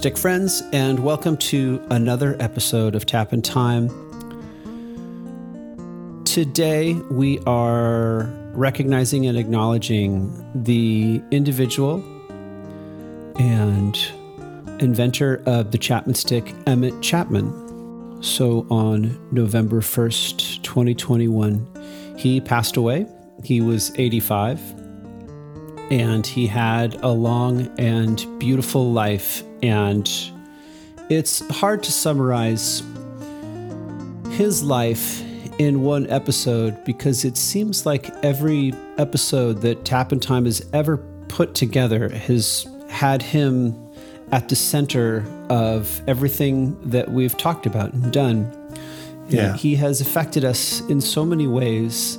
Stick friends, and welcome to another episode of Tap in Time. Today, we are recognizing and acknowledging the individual and inventor of the Chapman stick, Emmett Chapman. So, on November 1st, 2021, he passed away. He was 85 and he had a long and beautiful life. And it's hard to summarize his life in one episode because it seems like every episode that Tap in Time has ever put together has had him at the center of everything that we've talked about and done. Yeah. And he has affected us in so many ways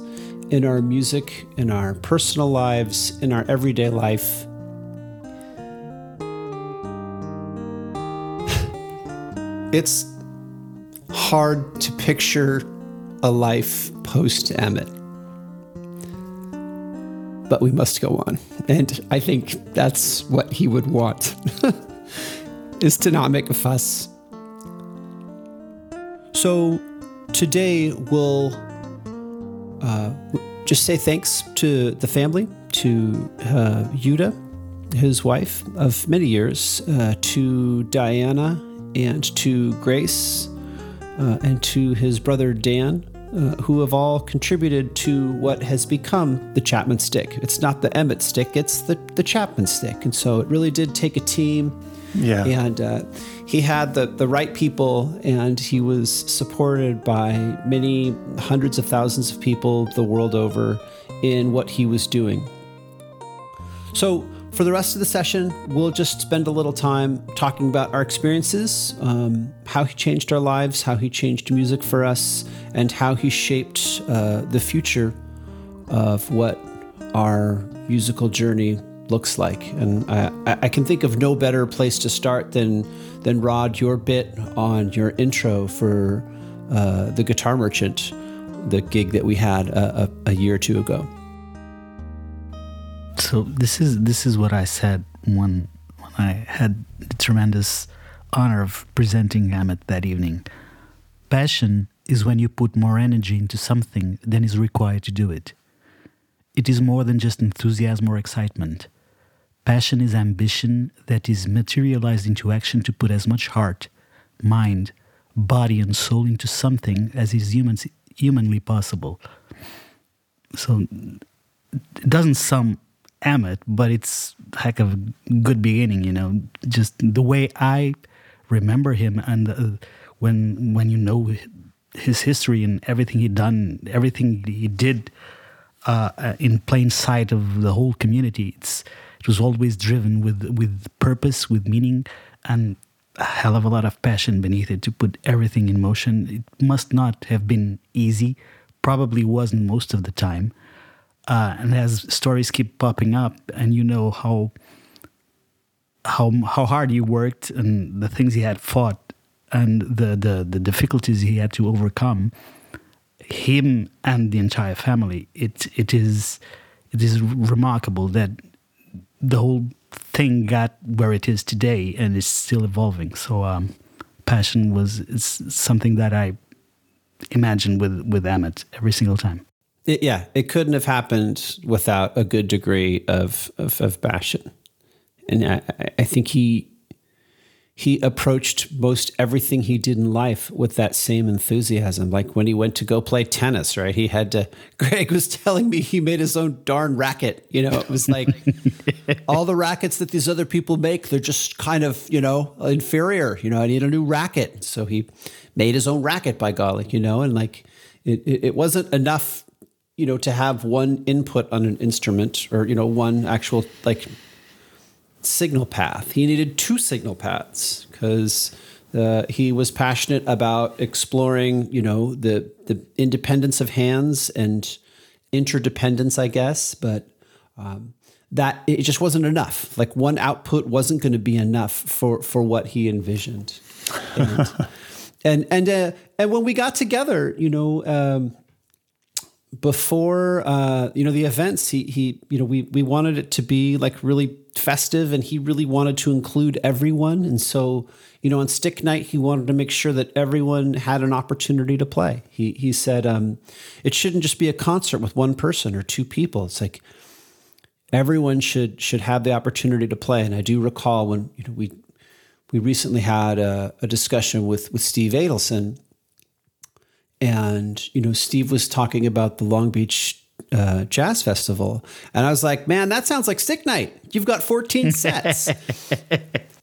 in our music, in our personal lives, in our everyday life. It's hard to picture a life post Emmett. But we must go on. And I think that's what he would want is to not make a fuss. So today we'll uh, just say thanks to the family, to uh, Yuta, his wife of many years, uh, to Diana, and to Grace, uh, and to his brother Dan, uh, who have all contributed to what has become the Chapman stick. It's not the Emmett stick, it's the, the Chapman stick. And so it really did take a team. Yeah. And uh, he had the, the right people, and he was supported by many hundreds of thousands of people the world over in what he was doing. So, for the rest of the session, we'll just spend a little time talking about our experiences, um, how he changed our lives, how he changed music for us, and how he shaped uh, the future of what our musical journey looks like. And I, I can think of no better place to start than than Rod, your bit on your intro for uh, the Guitar Merchant, the gig that we had a, a, a year or two ago. So this is this is what I said when when I had the tremendous honor of presenting Emmett that evening. Passion is when you put more energy into something than is required to do it. It is more than just enthusiasm or excitement. Passion is ambition that is materialized into action to put as much heart, mind, body, and soul into something as is human, humanly possible. So it doesn't sound Emmett, but it's heck of a good beginning, you know. Just the way I remember him, and uh, when when you know his history and everything he done, everything he did uh, in plain sight of the whole community, it's it was always driven with with purpose, with meaning, and a hell of a lot of passion beneath it to put everything in motion. It must not have been easy. Probably wasn't most of the time. Uh, and as stories keep popping up, and you know how how how hard he worked and the things he had fought and the the, the difficulties he had to overcome, him and the entire family, it it is it is remarkable that the whole thing got where it is today and is still evolving. So um, passion was it's something that I imagine with with Emmett every single time. It, yeah, it couldn't have happened without a good degree of of, of passion, and I, I think he he approached most everything he did in life with that same enthusiasm. Like when he went to go play tennis, right? He had to. Greg was telling me he made his own darn racket. You know, it was like all the rackets that these other people make, they're just kind of you know inferior. You know, I need a new racket, so he made his own racket. By golly, you know, and like it, it, it wasn't enough you know, to have one input on an instrument or, you know, one actual like signal path. He needed two signal paths because uh, he was passionate about exploring, you know, the the independence of hands and interdependence, I guess. But um, that it just wasn't enough. Like one output wasn't going to be enough for for what he envisioned. And and and, uh, and when we got together, you know. Um, before uh, you know the events, he he you know we we wanted it to be like really festive, and he really wanted to include everyone, and so you know on stick night he wanted to make sure that everyone had an opportunity to play. He he said um, it shouldn't just be a concert with one person or two people. It's like everyone should should have the opportunity to play. And I do recall when you know we we recently had a, a discussion with with Steve Adelson and you know Steve was talking about the Long Beach uh, Jazz Festival, and I was like, "Man, that sounds like Stick Night. You've got 14 sets,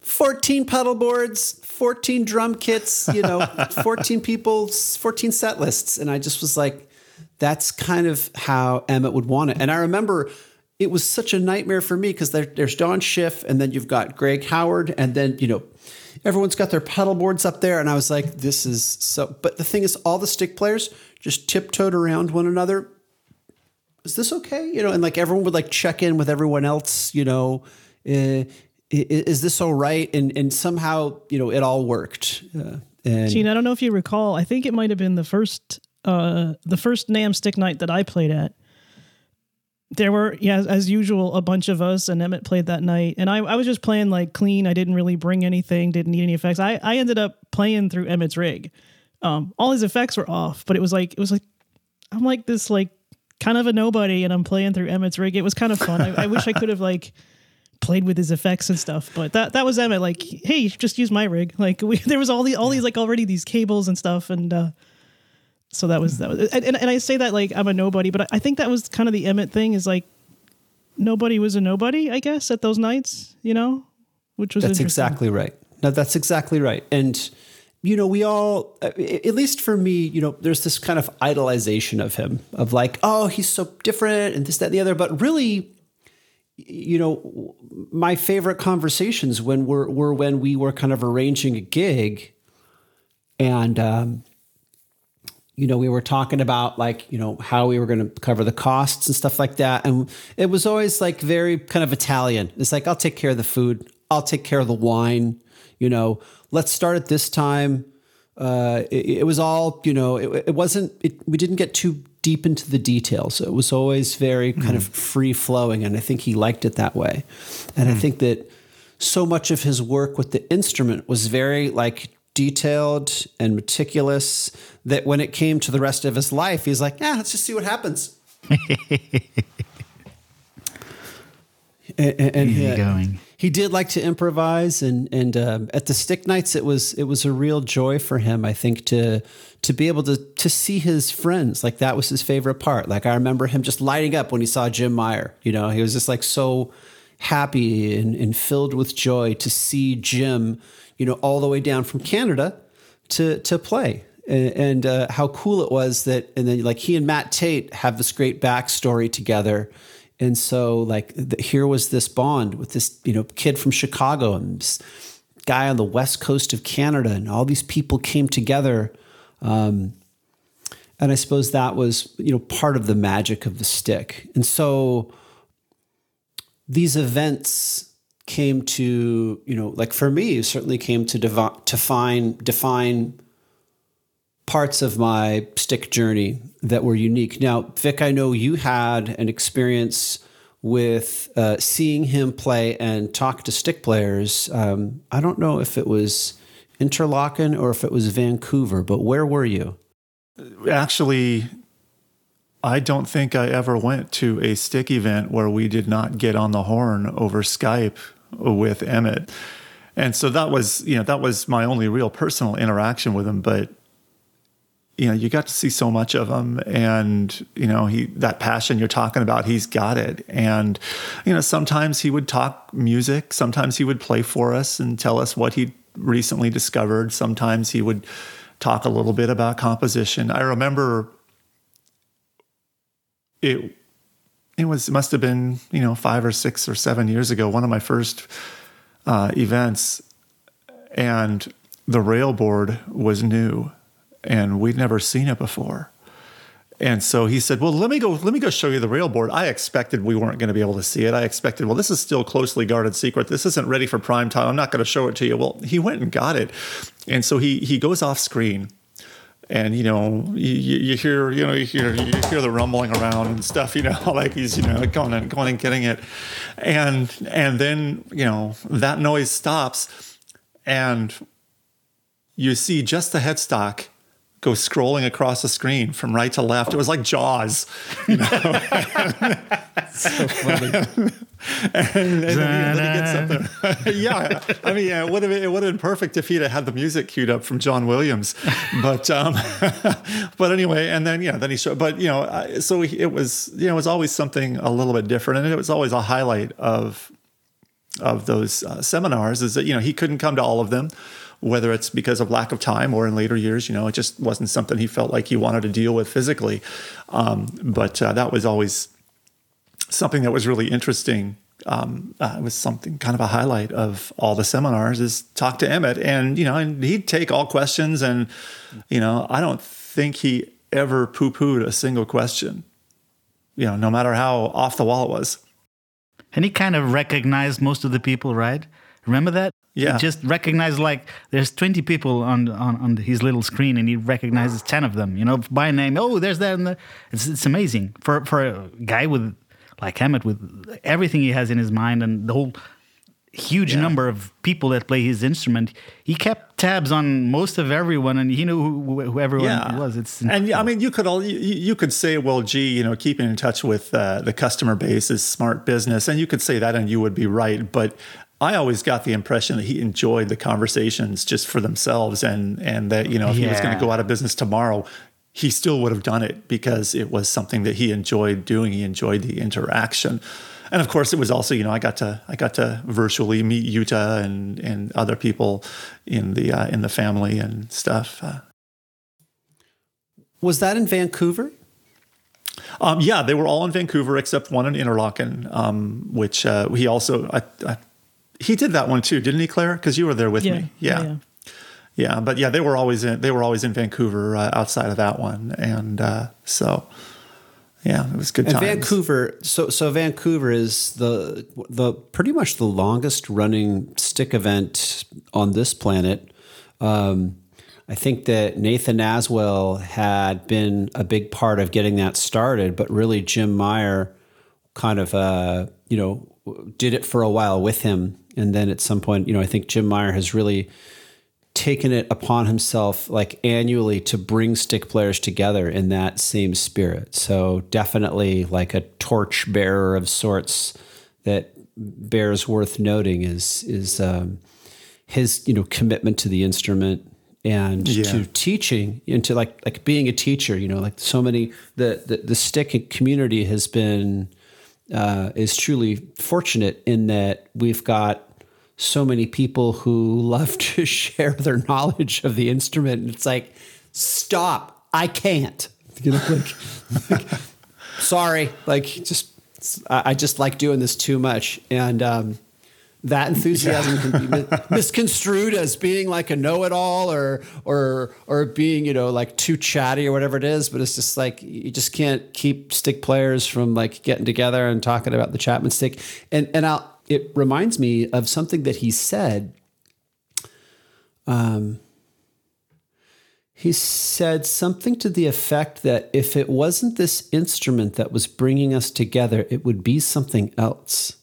14 pedal boards, 14 drum kits, you know, 14 people, 14 set lists." And I just was like, "That's kind of how Emmett would want it." And I remember it was such a nightmare for me because there, there's Don Schiff, and then you've got Greg Howard, and then you know everyone's got their pedal boards up there. And I was like, this is so. But the thing is, all the stick players just tiptoed around one another. Is this okay? You know, and like everyone would like check in with everyone else, you know, uh, is this all right? And, and somehow, you know, it all worked. Uh, and Gene, I don't know if you recall, I think it might have been the first, uh, the first NAMM stick night that I played at there were yeah as usual a bunch of us and emmett played that night. And I, I was just playing like clean. I didn't really bring anything didn't need any effects. I, I ended up playing through emmett's rig. Um, all his effects were off but it was like it was like i'm like this like kind of a nobody and i'm playing through emmett's rig. It was kind of fun. I, I wish i could have like played with his effects and stuff but that that was emmett. Like hey just use my rig. Like we, there was all the all these like already these cables and stuff and uh so that was that was and, and I say that like I'm a nobody, but I think that was kind of the Emmett thing is like nobody was a nobody, I guess, at those nights, you know, which was that's exactly right. No, that's exactly right. And you know, we all, uh, at least for me, you know, there's this kind of idolization of him, of like, oh, he's so different and this, that, and the other. But really, you know, my favorite conversations when were were when we were kind of arranging a gig, and um, you know, we were talking about like, you know, how we were going to cover the costs and stuff like that. And it was always like very kind of Italian. It's like, I'll take care of the food, I'll take care of the wine, you know, let's start at this time. Uh, it, it, was all, you know, it, it wasn't, it, we didn't get too deep into the details. It was always very kind mm. of free flowing. And I think he liked it that way. And mm. I think that so much of his work with the instrument was very like detailed and meticulous that when it came to the rest of his life, he's like, yeah, let's just see what happens. and, and he, going. he did like to improvise, and and uh, at the stick nights, it was it was a real joy for him. I think to to be able to to see his friends like that was his favorite part. Like I remember him just lighting up when he saw Jim Meyer. You know, he was just like so happy and, and filled with joy to see Jim you know, all the way down from Canada to to play. And, uh, how cool it was that, and then like he and Matt Tate have this great backstory together. And so, like, the, here was this bond with this, you know, kid from Chicago and this guy on the west coast of Canada, and all these people came together. Um, and I suppose that was, you know, part of the magic of the stick. And so, these events came to you know like for me certainly came to devi- to find define parts of my stick journey that were unique. Now vic i know you had an experience with uh, seeing him play and talk to stick players. Um, i don't know if it was interlaken or if it was vancouver but where were you? Actually I don't think I ever went to a stick event where we did not get on the horn over Skype with Emmett. And so that was, you know, that was my only real personal interaction with him. But, you know, you got to see so much of him and, you know, he, that passion you're talking about, he's got it. And, you know, sometimes he would talk music. Sometimes he would play for us and tell us what he'd recently discovered. Sometimes he would talk a little bit about composition. I remember it it was it must have been you know five or six or seven years ago one of my first uh, events. And the rail board was new and we'd never seen it before. And so he said well let me go let me go show you the rail board. I expected we weren't going to be able to see it. I expected well this is still closely guarded secret. This isn't ready for prime time. I'm not going to show it to you. Well he went and got it. And so he he goes off screen and you know you, you hear you know you hear you hear the rumbling around and stuff you know like he's you know going and going and getting it. And and then you know that noise stops and you see just the headstock go scrolling across the screen from right to left. It was like Jaws, you know. so funny. and, and then, he, then he gets up there. yeah, I mean, yeah, it would have it would have been perfect if he'd had the music queued up from John Williams, but um, but anyway, and then yeah, then he showed. But you know, so it was you know it was always something a little bit different, and it was always a highlight of of those uh, seminars is that you know he couldn't come to all of them whether it's because of lack of time or in later years, you know, it just wasn't something he felt like he wanted to deal with physically. Um, but uh, that was always something that was really interesting. Um, uh, it was something kind of a highlight of all the seminars is talk to Emmett, and you know, and he'd take all questions, and you know, I don't think he ever poo pooed a single question. You know, no matter how off the wall it was. And he kind of recognized most of the people, right? Remember that? Yeah. He just recognized like there's 20 people on on, on his little screen, and he recognizes 10 of them. You know, by name. Oh, there's that. And the, it's it's amazing for for a guy with like Emmett with everything he has in his mind and the whole huge yeah. number of people that play his instrument. He kept tabs on most of everyone, and he knew who, who everyone yeah. was. It's and I mean, you could all you, you, could say, well, gee, you know, keeping in touch with uh, the customer base is smart business, and you could say that, and you would be right. But I always got the impression that he enjoyed the conversations just for themselves, and and that you know if yeah. he was going to go out of business tomorrow, he still would have done it because it was something that he enjoyed doing. He enjoyed the interaction, and of course, it was also you know I got to I got to virtually meet Yuta and and other people in the uh, in the family and stuff. Uh, was that in Vancouver? Um, yeah, they were all in Vancouver except one in Interlaken, um, which uh, he also I, I, he did that one too, didn't he, Claire? Because you were there with yeah, me. Yeah. yeah. yeah. but yeah, they were always in. They were always in Vancouver uh, outside of that one, and uh, so yeah, it was good. And times. Vancouver, so so Vancouver is the the pretty much the longest running stick event on this planet. Um, I think that Nathan Aswell had been a big part of getting that started, but really Jim Meyer kind of uh, you know did it for a while with him and then at some point, you know, I think Jim Meyer has really taken it upon himself like annually to bring stick players together in that same spirit. So definitely like a torch bearer of sorts that bears worth noting is is um, his you know commitment to the instrument and yeah. to teaching and to like like being a teacher. You know, like so many the the, the stick community has been uh, is truly fortunate in that we've got so many people who love to share their knowledge of the instrument. And it's like, stop, I can't. You know, like, like sorry, like just I just like doing this too much, and um, that enthusiasm yeah. can be misconstrued as being like a know-it-all or or or being you know like too chatty or whatever it is. But it's just like you just can't keep stick players from like getting together and talking about the Chapman stick. And and I'll it reminds me of something that he said. Um, he said something to the effect that if it wasn't this instrument that was bringing us together, it would be something else.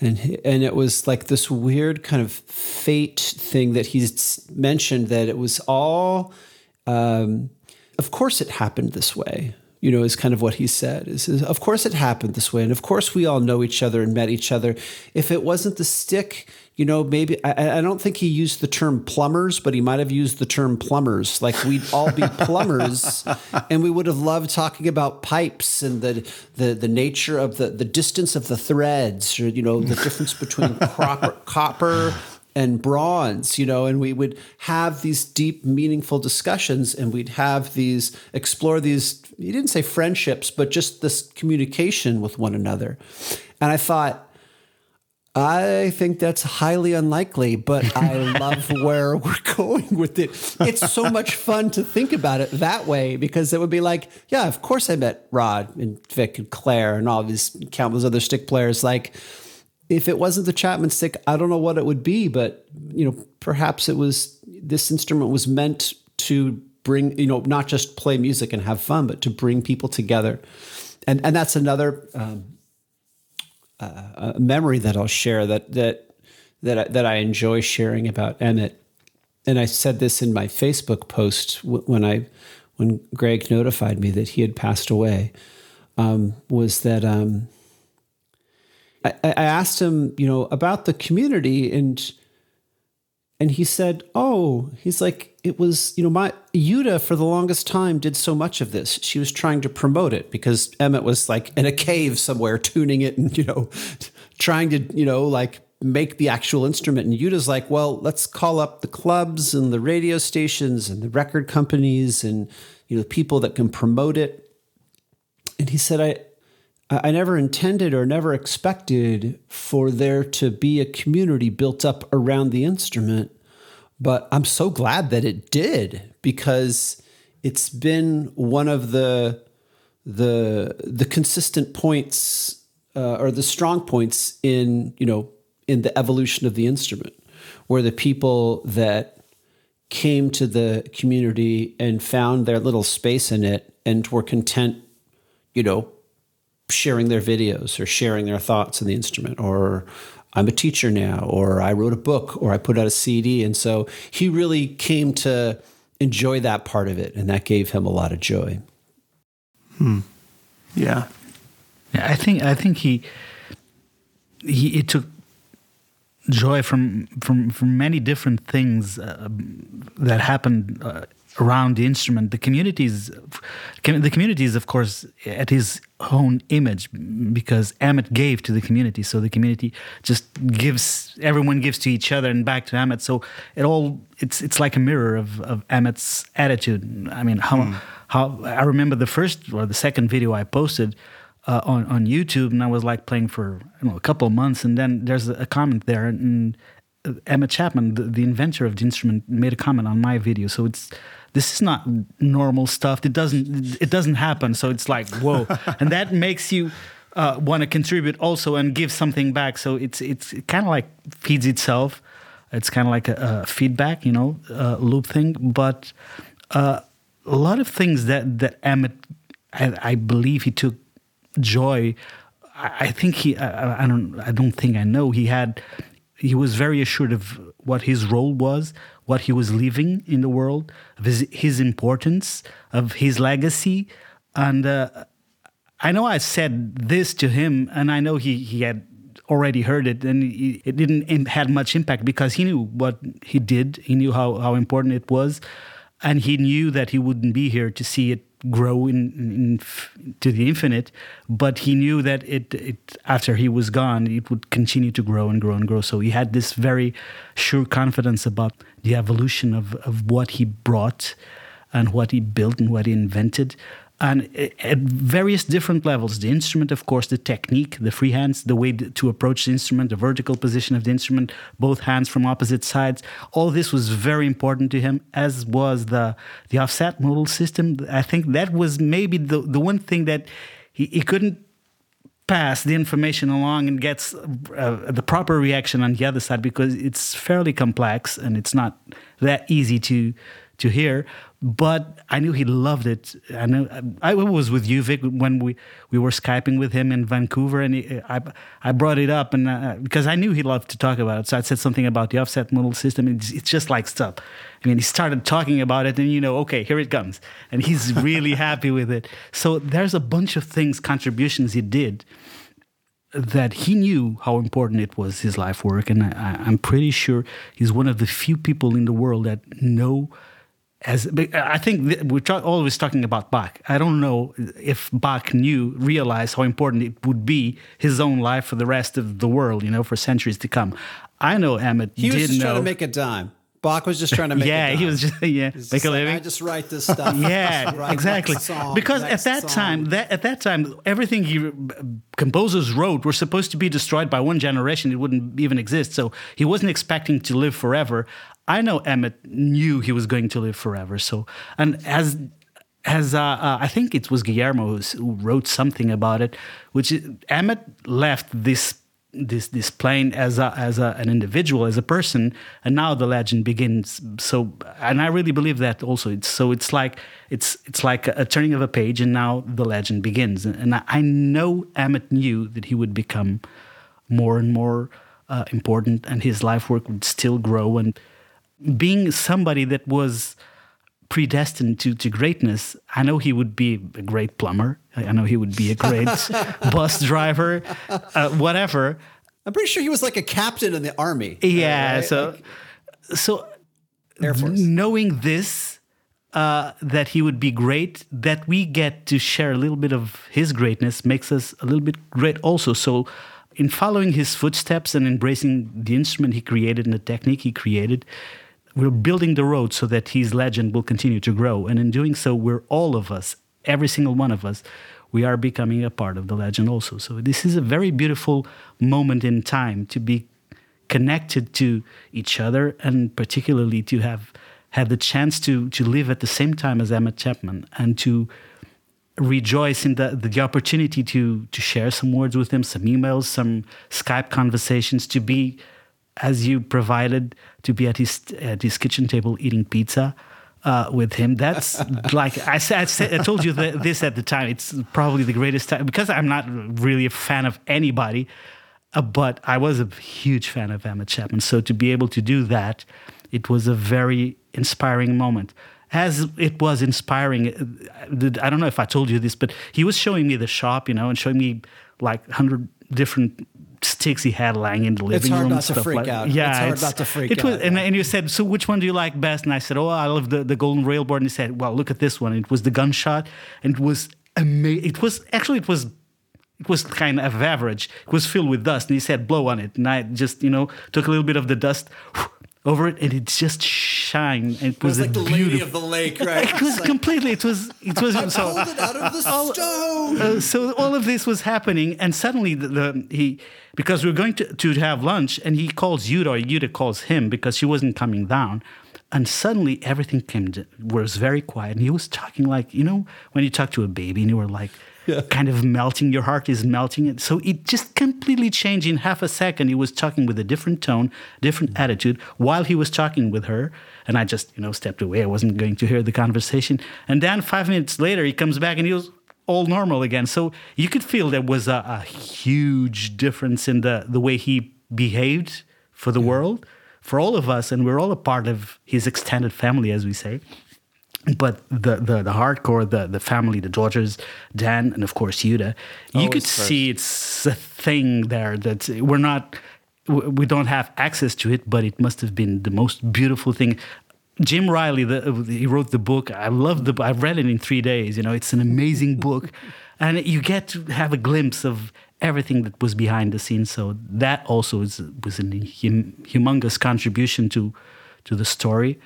And, and it was like this weird kind of fate thing that he's mentioned that it was all, um, of course, it happened this way you know, is kind of what he said. Is, of course it happened this way, and of course we all know each other and met each other. If it wasn't the stick, you know, maybe I, I don't think he used the term plumbers, but he might have used the term plumbers. Like we'd all be plumbers, and we would have loved talking about pipes and the the the nature of the the distance of the threads, or you know, the difference between copper, copper and bronze, you know, and we would have these deep, meaningful discussions and we'd have these, explore these, you didn't say friendships, but just this communication with one another. And I thought, I think that's highly unlikely, but I love where we're going with it. It's so much fun to think about it that way because it would be like, yeah, of course I met Rod and Vic and Claire and all these countless other stick players. Like, if it wasn't the Chapman stick, I don't know what it would be, but you know, perhaps it was this instrument was meant to bring you know not just play music and have fun, but to bring people together, and and that's another um, uh, memory that I'll share that that that I, that I enjoy sharing about Emmett. And I said this in my Facebook post when I when Greg notified me that he had passed away. Um, was that um, I, I asked him, you know, about the community and and he said, "Oh, he's like it was, you know, my Yuta for the longest time did so much of this. She was trying to promote it because Emmett was like in a cave somewhere tuning it and, you know, trying to, you know, like make the actual instrument. And Yuta's like, well, let's call up the clubs and the radio stations and the record companies and, you know, people that can promote it. And he said, I, I never intended or never expected for there to be a community built up around the instrument, but I'm so glad that it did because it's been one of the the the consistent points uh, or the strong points in you know in the evolution of the instrument, where the people that came to the community and found their little space in it and were content, you know, sharing their videos or sharing their thoughts in the instrument or I'm a teacher now or I wrote a book or I put out a CD and so he really came to enjoy that part of it and that gave him a lot of joy. Hmm. Yeah. Yeah, I think I think he he it took joy from from from many different things uh, that happened uh, around the instrument. The communities, the communities, of course, at his own image, because Emmett gave to the community. So the community just gives, everyone gives to each other and back to Emmett. So it all, it's it's like a mirror of, of Emmett's attitude. I mean, how mm. how I remember the first or the second video I posted. Uh, on on YouTube, and I was like playing for know, a couple of months, and then there's a, comment there, and, Emmett Chapman, the, the, inventor of the instrument, made a comment on my video. So it's this is not normal stuff. It doesn't it doesn't happen. So it's like whoa, and that makes you uh, want to contribute also and give something back. So it's it's kind of like feeds itself. It's kind of like a, a, feedback, you know, uh, loop thing. But uh, a lot of things that that Emmett, I, I believe he took joy. I, I think he. I, I don't. I don't think I know. He had. He was very assured of what his role was, what he was leaving in the world, of his, his importance, of his legacy. And uh, I know I said this to him, and I know he, he had already heard it, and he, it didn't had much impact because he knew what he did. He knew how, how important it was, and he knew that he wouldn't be here to see it grow in, in, to the infinite but he knew that it, it after he was gone it would continue to grow and grow and grow so he had this very sure confidence about the evolution of, of what he brought and what he built and what he invented. And eh, at various different levels the instrument of course the technique the free hands the way to approach the instrument the vertical position of the instrument both hands from opposite sides all this was very important to him as was the the offset modal system. I think that was maybe the, the one thing that he, he couldn't pass the information along and gets uh, the proper reaction on the other side because it's fairly complex and it's not that easy to to hear but I knew he loved it. I know I was with you, Vic, when we, we were skyping with him in Vancouver, and he, I I brought it up, and uh, because I knew he loved to talk about it, so I said something about the offset modal system. It's, it's just like stuff. I mean, he started talking about it, and you know, okay, here it comes, and he's really happy with it. So there's a bunch of things, contributions he did that he knew how important it was his life work, and I, I'm pretty sure he's one of the few people in the world that know as I think we're always talking about Bach. I don't know if Bach knew, realized how important it would be his own life for the rest of the world, you know, for centuries to come. I know Emmett he was just know. trying to make a dime. Bach was just trying to make yeah, he was just yeah, He's make just a like, living. I just write this stuff. yeah, exactly. Song, because at that song. time, that at that time, everything he composers wrote were supposed to be destroyed by one generation. It wouldn't even exist. So he wasn't expecting to live forever. I know Emmett knew he was going to live forever. So, and as as uh, uh, I think it was Guillermo who wrote something about it, which is, Emmett left this this this plane as a as a, an individual as a person and now the legend begins so and i really believe that also it's so it's like it's it's like a, turning of a page and now the legend begins and, and I, I, know emmett knew that he would become more and more uh, important and his life work would still grow and being somebody that was predestined to, to greatness, I know he would be a great plumber. I know he would be a great bus driver, uh, whatever. I'm pretty sure he was like a captain in the army. Yeah. Right? So, like, so Air Force. knowing this, uh, that he would be great, that we get to share a little bit of his greatness makes us a little bit great also. So, in following his footsteps and embracing the instrument he created and the technique he created, we're building the road so that his legend will continue to grow. And in doing so, we're all of us, every single one of us, we are becoming a part of the legend also. So this is a very beautiful moment in time to be connected to each other and particularly to have had the chance to to live at the same time as Emmett Chapman and to rejoice in the, the opportunity to to share some words with him, some emails, some Skype conversations, to be as you provided to be at his at his kitchen table eating pizza uh, with him. That's like I said, I, said, I told you this at the time. It's probably the greatest time because I'm not really a fan of anybody, uh, but I was a huge fan of Emmett Chapman. So to be able to do that, it was a very inspiring moment. As it was inspiring, uh, I don't know if I told you this, but he was showing me the shop, you know, and showing me like hundred different sticks he had lying in the living it's hard room. Not to freak like, out. Yeah, it's hard it's, not to freak it was, out. And, and you said, so which one do you like best? And I said, oh, I love the, the golden railboard. And he said, well, look at this one. It was the gunshot, and it was amazing. It was actually it was it was kind of average. It was filled with dust, and he said, blow on it. And I just you know took a little bit of the dust. Whew, over it, and it just shine. It, it was, was like the beautiful, lady of the lake, right? it was like, completely. It was. It was. so it out of the all, stone. Uh, so all of this was happening, and suddenly the, the, he because we are going to, to have lunch, and he calls Yuta, or Yuta calls him because she wasn't coming down. And suddenly everything came to, was very quiet, and he was talking like you know when you talk to a baby, and you were like, yeah. kind of melting. Your heart is melting. It so it just completely changed in half a second. He was talking with a different tone, different attitude while he was talking with her. And I just you know stepped away. I wasn't going to hear the conversation. And then five minutes later, he comes back and he was all normal again. So you could feel there was a, a huge difference in the the way he behaved for the yeah. world, for all of us, and we're all a part of his extended family, as we say but the, the the hardcore, the the family, the daughters, Dan, and of course Yuta, you could first. see it's a thing there that we're not, we don't have access to it, but it must have been the most beautiful thing. Jim Riley, the, he wrote the book. I love the. I've read it in three days. You know, it's an amazing book, and you get to have a glimpse of everything that was behind the scenes. So that also is, was a hum, humongous contribution to to the story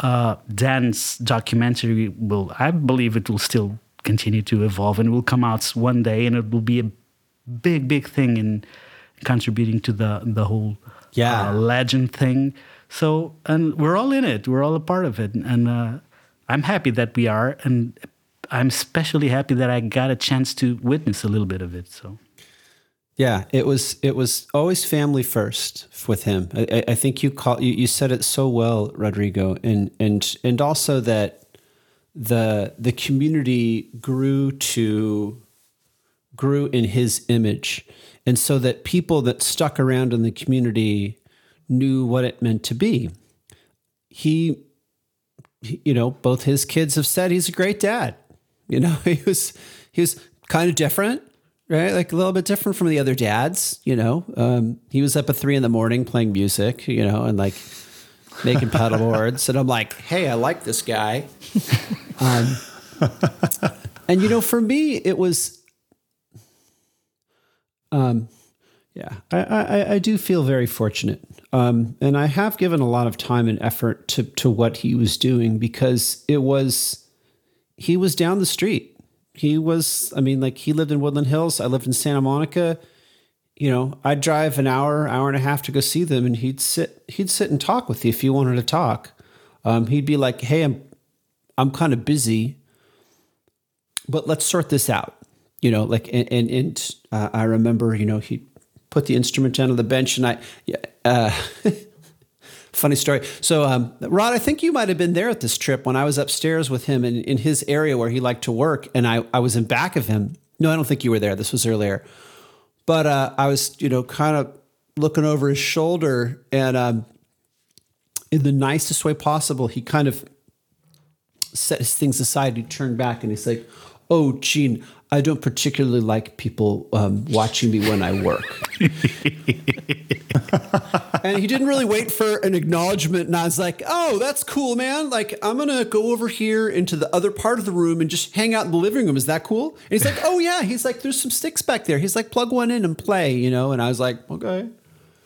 uh, Dan's documentary will, I believe, it will still continue to evolve and will come out one day, and it will be a big, big thing in contributing to the the whole yeah. uh, legend thing. So, and we're all in it. We're all a part of it, and uh, I'm happy that we are, and I'm especially happy that I got a chance to witness a little bit of it. So. Yeah, it was it was always family first with him. I, I think you call you, you said it so well, Rodrigo, and and and also that the the community grew to grew in his image, and so that people that stuck around in the community knew what it meant to be. He, you know, both his kids have said he's a great dad. You know, he was he was kind of different right? Like a little bit different from the other dads, you know. Um, he was up at three in the morning playing music, you know, and like making pedal boards. And I'm like, hey, I like this guy. Um, and you know, for me, it was, um, yeah, I, I, I do feel very fortunate. Um, and I have given a lot of time and effort to, to what he was doing because it was, he was down the street he was, I mean, like he lived in Woodland Hills. I lived in Santa Monica. You know, I'd drive an hour, hour and a half to go see them, and he'd sit, he'd sit and talk with you if you wanted to talk. Um, he'd be like, "Hey, I'm, I'm kind of busy, but let's sort this out." You know, like, and and, and uh, I remember, you know, he put the instrument down on the bench, and I. Uh, funny story. So, um, Rod, I think you might have been there at this trip when I was upstairs with him in, in his area where he liked to work, and I, I was in back of him. No, I don't think you were there. This was earlier. But uh, I was, you know, kind of looking over his shoulder, and um, in the nicest way possible, he kind of set his things aside. He turned back and he's like, "Oh, Gene, I don't particularly like people um, watching me when I work." and he didn't really wait for an acknowledgement. And I was like, "Oh, that's cool, man. Like, I'm gonna go over here into the other part of the room and just hang out in the living room. Is that cool?" And he's like, "Oh yeah." He's like, "There's some sticks back there." He's like, "Plug one in and play," you know. And I was like, "Okay."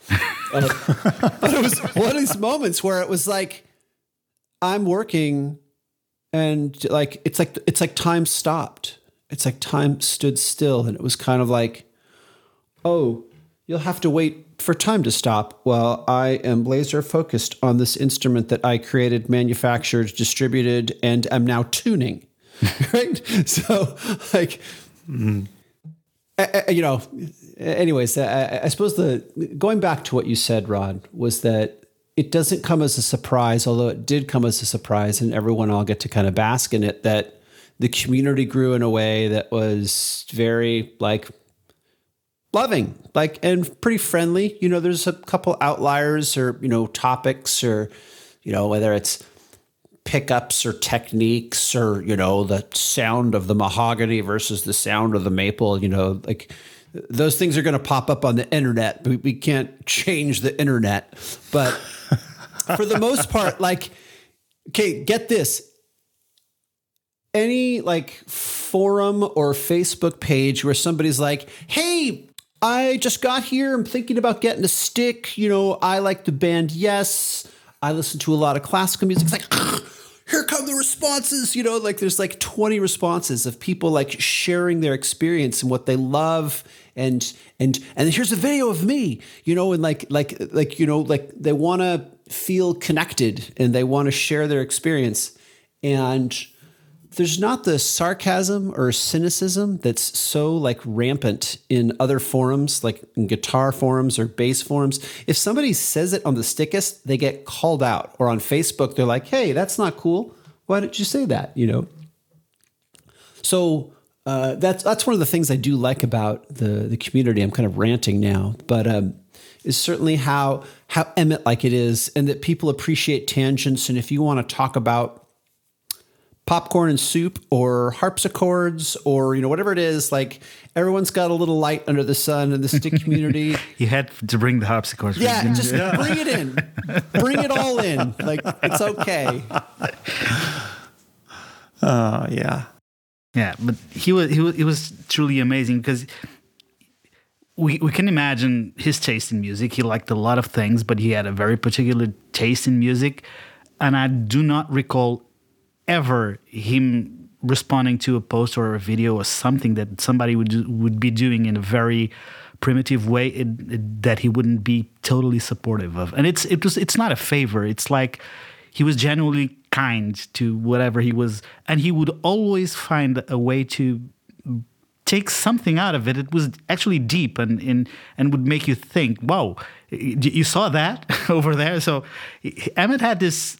But it was one of these moments where it was like, I'm working and like it's like it's like time stopped it's like time stood still and it was kind of like oh you'll have to wait for time to stop while i am laser focused on this instrument that i created manufactured distributed and am now tuning right so like mm. you know anyways I, I suppose the going back to what you said rod was that it doesn't come as a surprise, although it did come as a surprise, and everyone all get to kind of bask in it that the community grew in a way that was very like loving, like and pretty friendly. You know, there's a couple outliers or you know topics or you know whether it's pickups or techniques or you know the sound of the mahogany versus the sound of the maple. You know, like those things are going to pop up on the internet. We, we can't change the internet, but for the most part, like, okay, get this. Any like forum or Facebook page where somebody's like, hey, I just got here. I'm thinking about getting a stick. You know, I like the band Yes. I listen to a lot of classical music. It's like, here come the responses. You know, like there's like 20 responses of people like sharing their experience and what they love and and and here's a video of me you know and like like like you know like they want to feel connected and they want to share their experience. And there's not the sarcasm or cynicism that's so like rampant in other forums like guitar forums or bass forums. If somebody says it on the stickist they get called out. Or on facebook they're like hey that's not cool. Why did you say that? You know? So uh, that's that's one of the things I do like about the the community. I'm kind of ranting now, but um, is certainly how how Emmett like it is, and that people appreciate tangents. And if you want to talk about popcorn and soup or harpsichords or you know whatever it is, like everyone's got a little light under the sun in the stick community. you had to bring the harpsichords. Yeah, just yeah. bring it in, bring it all in. Like it's okay. Uh, yeah. Yeah, but he was he was it was truly amazing because we we can imagine his taste in music. He liked a lot of things, but he had a very particular taste in music, and I do not recall ever him responding to a post or a video or something that somebody would do, would be doing in a very primitive way it, it, that he wouldn't be totally supportive of. And it's it was it's not a favor. It's like he was genuinely kind to whatever he was, and he would always find a way to take something out of it. It was actually deep and and, and would make you think, "Wow, you saw that over there." So Emmett had this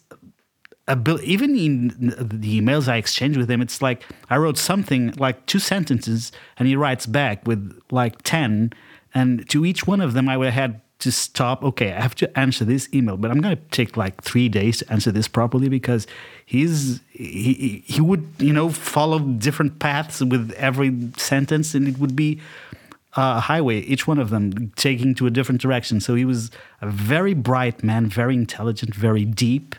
ability. Even in the emails I exchanged with him, it's like I wrote something like two sentences, and he writes back with like ten, and to each one of them, I would have had to stop okay i have to answer this email but i'm going to take like three days to answer this properly because he's he, he would you know follow different paths with every sentence and it would be a highway each one of them taking to a different direction. So he was a very bright man very intelligent very deep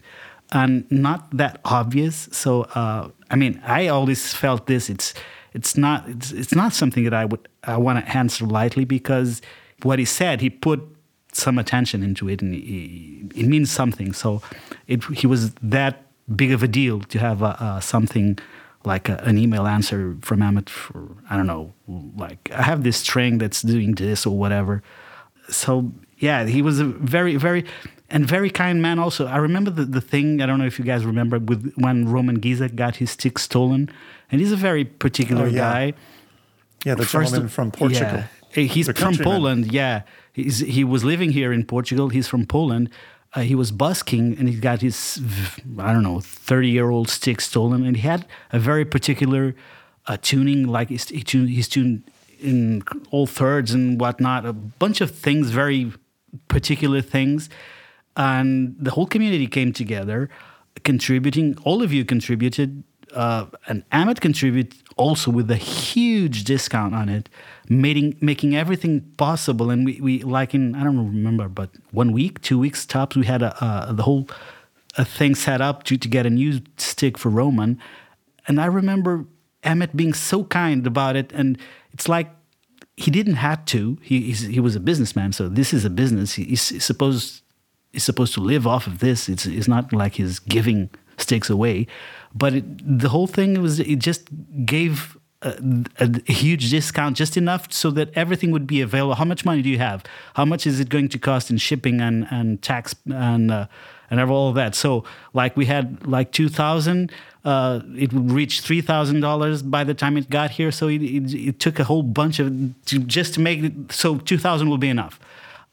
and not that obvious. So uh, i mean i always felt this it's it's not it's, it's not something that i would i want to answer lightly because what he said he put some attention into it, and it, it means something. So it, he was that big of a deal to have uh, uh, something like a, an email answer from Emmett for I don't know, like I have this string that's doing this or whatever. So yeah, he was a very very and very kind man. Also, I remember the, the thing. I don't know if you guys remember with when Roman Giza got his stick stolen, and he's a very particular oh, yeah. guy. Yeah, the First, gentleman from Portugal. Yeah, He's from countrymen. Poland. Yeah, He's, he was living here in Portugal. He's from Poland. Uh, he was busking, and he got his I don't know thirty year old stick stolen, and he had a very particular uh, tuning, like he's, he tuned, he's tuned in all thirds and whatnot, a bunch of things, very particular things, and the whole community came together, contributing. All of you contributed, uh, and Emmett contributed also with a huge discount on it, making making everything possible. And we, we like in I don't remember, but one week, two weeks tops, we had a, uh, the whole a thing set up to, to get a new stick for Roman. And I remember Emmett being so kind about it. And it's like he didn't have to. He, he was a businessman, so this is a business. He, he's supposed he's supposed to live off of this. It's, it's not like he's giving sticks away. But it, the whole thing was it just gave a, a huge discount, just enough so that everything would be available. How much money do you have? How much is it going to cost in shipping and, and tax and uh, and all of that? So like we had like two thousand. Uh, it would reach three thousand dollars by the time it got here. So it, it, it took a whole bunch of to, just to make it so two thousand will be enough.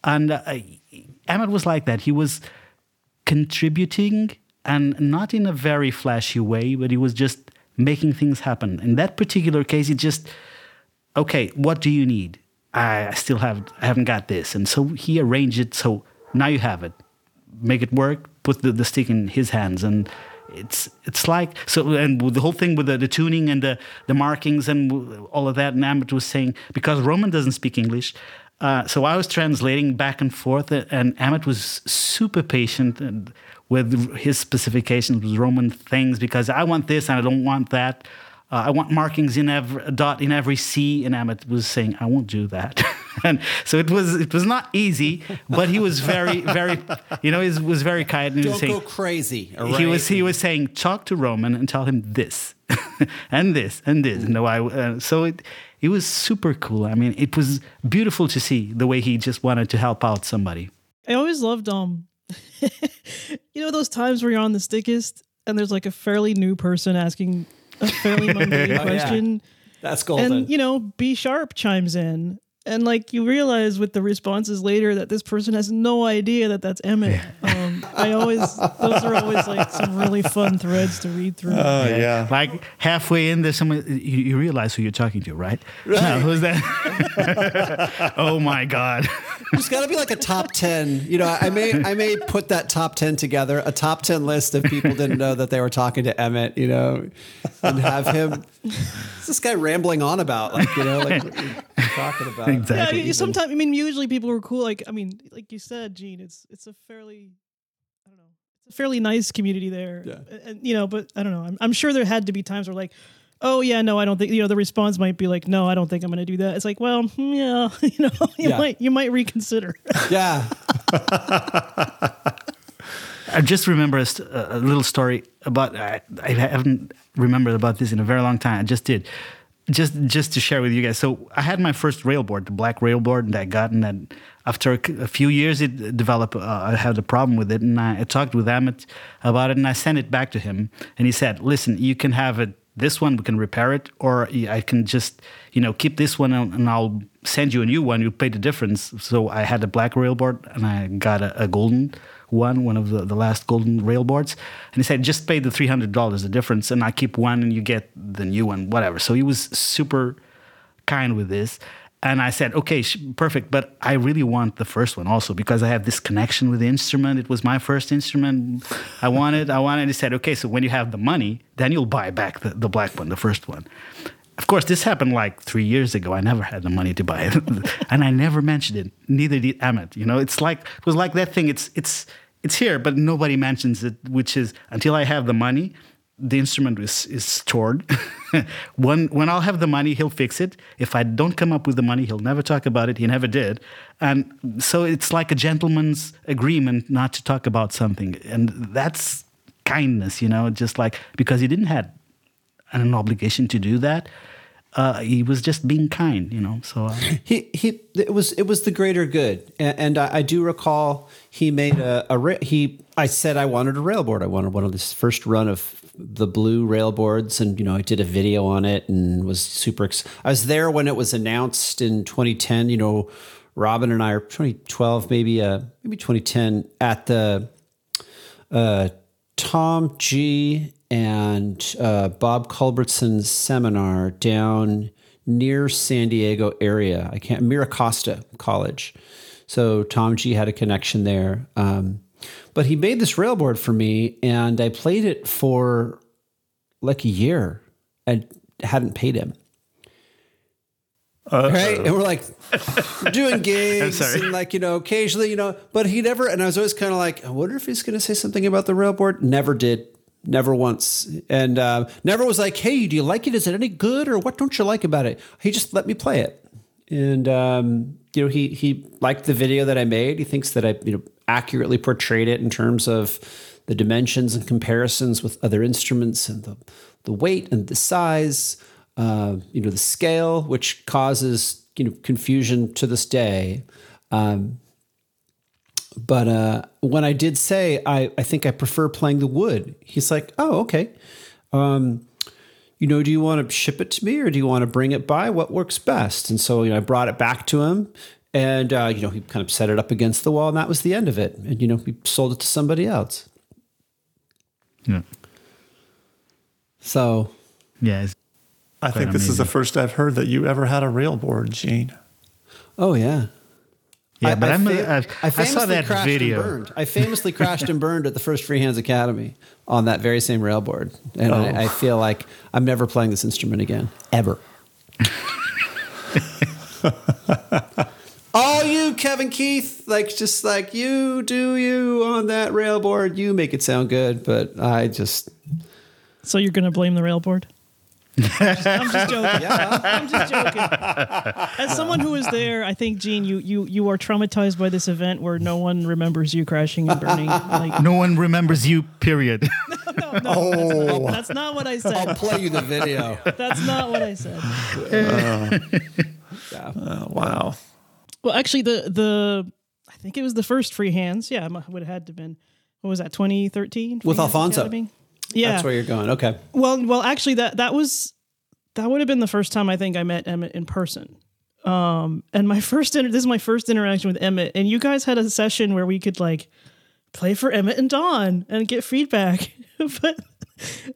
And uh, Emmett was like that. He was contributing and not in a very flashy way, but he was just making things happen. In that particular case, he just, okay, what do you need? I, I still have, I haven't got this. And so he arranged it. So now you have it. Make it work. Put the, the stick in his hands. And it's it's like so and the whole thing with the, the tuning and the the markings and all of that and Emmett was saying because Roman doesn't speak English uh, so I was translating back and forth and Emmett was super patient and with his specifications with Roman things because I want this and I don't want that uh, I want markings in every dot in every C and Emmett was saying I won't do that and so it was it was not easy but he was very very you know he was, was very kind and he was Don't saying, go crazy. all he was he was saying talk to Roman and tell him this and this and this. No, I uh, so it it was super cool. I mean, it was beautiful to see the way he just wanted to help out somebody. I always loved um you know those times where you're on the stickist and there's like a fairly new person asking a fairly mundane Oh, yeah. question That's golden. and you know B sharp chimes in and like you realize with the responses later that this person has no idea that that's Emmett. Um, I always those are always like some really fun threads to read through. Oh yeah. Like halfway in, there's someone you, you realize who you're talking to, right? No, who's that? oh my god! There's got to be like a top ten. You know, I may I may put that top ten together, a top ten list of people didn't know that they were talking to Emmett. You know, and have him. What's this guy rambling on about? Like you know, like what are you talking about? Exactly. Yeah, sometimes I mean, usually people were cool. Like I mean, like you said, Gene, it's it's a fairly, I don't know, it's a fairly nice community there. Yeah. And, and, you know, but I don't know. I'm, I'm sure there had to be times where like, oh yeah, no, I don't think. You know, the response might be like, no, I don't think I'm going to do that. It's like, well, hmm, yeah, you know, you Yeah. might you might reconsider. Yeah, I just remember a, a little story about. I, I haven't remembered about this in a very long time. I just did, just just to share with you guys. So I had my first railboard, the black railboard that I got, and then after a, few years, it developed. Uh, I had a problem with it, and I, I talked with Emmett about it, and I sent it back to him, and he said, "Listen, you can have it. This one we can repair it, or I can just, you know, keep this one, and I'll send you a new one. You pay the difference." So I had a black railboard, and I got a, a golden one, one of the, the last golden rail boards. And he said, just pay the $300, the difference, and I keep one and you get the new one, whatever. So he was super kind with this. And I said, okay, perfect. But I really want the first one also because I have this connection with the instrument. It was my first instrument. I wanted, I wanted. He said, okay, so when you have the money, then you'll buy back the, the black one, the first one. Of course, this happened like three years ago. I never had the money to buy it, and I never mentioned it. Neither did Emmett. You know, it's like it was like that thing. It's it's it's here, but nobody mentions it. Which is until I have the money, the instrument is is stored. when when I'll have the money, he'll fix it. If I don't come up with the money, he'll never talk about it. He never did, and so it's like a gentleman's agreement not to talk about something, and that's kindness. You know, just like because he didn't have an obligation to do that. uh, he was just being kind, you know. So uh, he he it was it was the greater good and, and I, I do recall he made a, a he i said i wanted a railboard i wanted one of this first run of the blue railboards and you know i did a video on it and was super ex- i was there when it was announced in 2010 you know robin and i are 2012 maybe uh maybe 2010 at the uh tom g and uh, Bob Culbertson seminar down near San Diego area. I can't MiraCosta College. So Tom G had a connection there. Um, but he made this railboard for me, and I played it for like a year and hadn't paid him. Right. And we're like doing gigs and like, you know, occasionally, you know, but he never, and I was always kind of like, I wonder if he's going to say something about the railboard. Never did. Never once. And uh, never was like, hey, do you like it? Is it any good? Or what don't you like about it? He just let me play it. And, um, you know, he, he liked the video that I made. He thinks that I, you know, accurately portrayed it in terms of the dimensions and comparisons with other instruments and the, the weight and the size, uh, you know, the scale, which causes, you know, confusion to this day. Um, but uh, when I did say I, I think I prefer playing the wood, he's like, oh, okay. Um, you know, do you want to ship it to me or do you want to bring it by? What works best? And so, you know, I brought it back to him and, uh, you know, he kind of set it up against the wall and that was the end of it. And, you know, he sold it to somebody else. yeah, So, yeah. It's, I think this is the first I've heard that you ever had a rail board, Gene. oh, yeah. Yeah, I, but I I'm, fa- I, I I famously saw that crashed video. And burned. I famously crashed and burned at the first Free Hands Academy on that very same railboard, and Oh. I, I feel like I'm never playing this instrument again, ever. All you, Kevin Keith, like just like you do you on that railboard. You make it sound good, but I just So you're going to blame the railboard? I'm just joking. I'm just joking. As someone who was there, I think Gene, you you you are traumatized by this event where no one remembers you crashing and burning. Like, No one remembers you. Period. no, no, that's, oh. that's not what I said. I'll play you the video. That's not what I said. Uh, oh, wow. Well, actually, the the I think it was the first free hands. Yeah, it would have had to have been. What was that? 2013 With Hands Alfonso. Academy? Yeah. That's where you're going. Okay. Well, well, actually, that that was that would have been the first time I think I met Emmett in person. Um, and my first inter- this is my first interaction with Emmett, and you guys had a session where we could like play for Emmett and Dawn and get feedback. but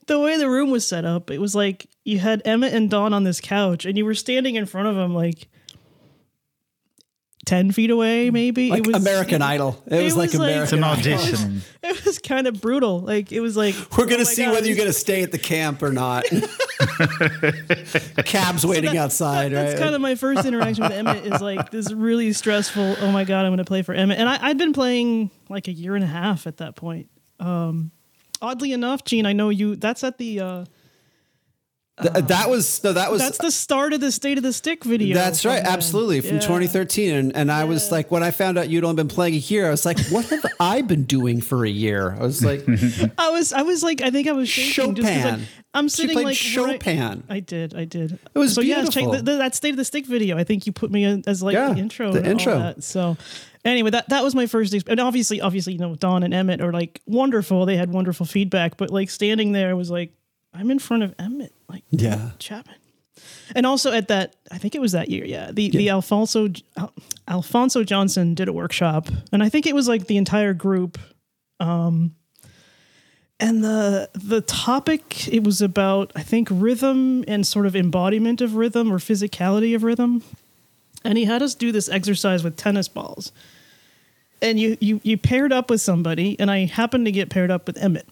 the way the room was set up, it was like you had Emmett and Dawn on this couch, and you were standing in front of them like. 10 feet away maybe Like it was American Idol. It, was like was like- It's American an Idol. audition. it was kind of brutal like it was like We're gonna oh see God, whether you're gonna stay at the camp or not. Cabs waiting outside, right? That's kind of my first interaction with Emmett is like this really stressful. Oh my god, I'm going to play for Emmett, and I, I'd been playing like a year and a half at that point. Um, oddly enough, Gene, I know you. That's at the. Uh, Th- uh-huh. that was no, that was that's the start of the State of the Stick video. That's right, then. absolutely from Yeah. 2013, and, and I was like, when I found out you'd only been playing a year, I was like, what have I been doing for a year? I was like, I was, I was like, I think I was shaking 'cause, like, Chopin. I'm sitting like Chopin. I did, I did. It was so yeah, check beautiful. the, the, that State of the Stick video. I think you put me in as like Yeah, the intro. the intro. that. So anyway, that that was my first. Exp- and obviously, obviously, you know, Don and Emmett are like wonderful. They had wonderful feedback, but like standing there was like, I'm in front of Emmett, like Yeah. Chapman. And also at that, I think it was that year, yeah. The the Alfonso Al, Alfonso Johnson did a workshop, and I think it was like the entire group. Um, and the the topic it was about I think rhythm and sort of embodiment of rhythm or physicality of rhythm. And he had us do this exercise with tennis balls. And you you you paired up with somebody, and I happened to get paired up with Emmett.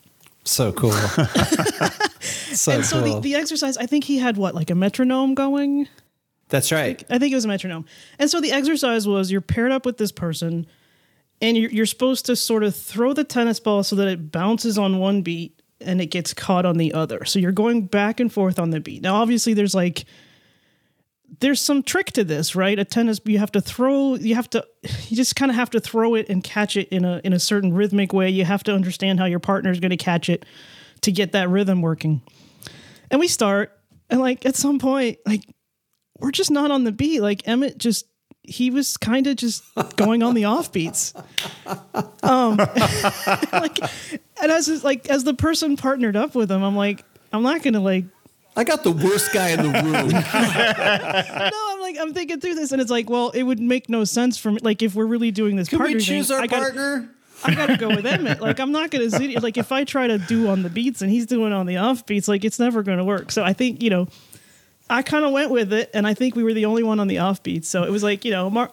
So cool. so and so cool. the, the exercise, I think he had what, like a metronome going? That's right. I think it was a metronome. And so the exercise was you're paired up with this person, and you're, you're supposed to sort of throw the tennis ball so that it bounces on one beat and it gets caught on the other. So you're going back and forth on the beat. Now, obviously, there's like, there's some trick to this, right? A tennis, you have to throw, you have to, you just kind of have to throw it and catch it in a in a certain rhythmic way. You have to understand how your partner is going to catch it to get that rhythm working. And we start, and like at some point, like we're just not on the beat. Like Emmett just he was kind of just going on the offbeats. Um, like, and as like as the person partnered up with him, I'm like, I'm not gonna like. I got the worst guy in the room. No, I'm like, I'm thinking through this, and it's like, well, it would make no sense for me. Like, if we're really doing this Can partner we choose thing, our I gotta, partner? I gotta go with Emmett. Like, I'm not gonna sit- like if I try to do on the beats and he's doing on the off beats, like it's never gonna work. So I think you know, I kind of went with it, and I think we were the only one on the offbeat. So it was like you know, Mar-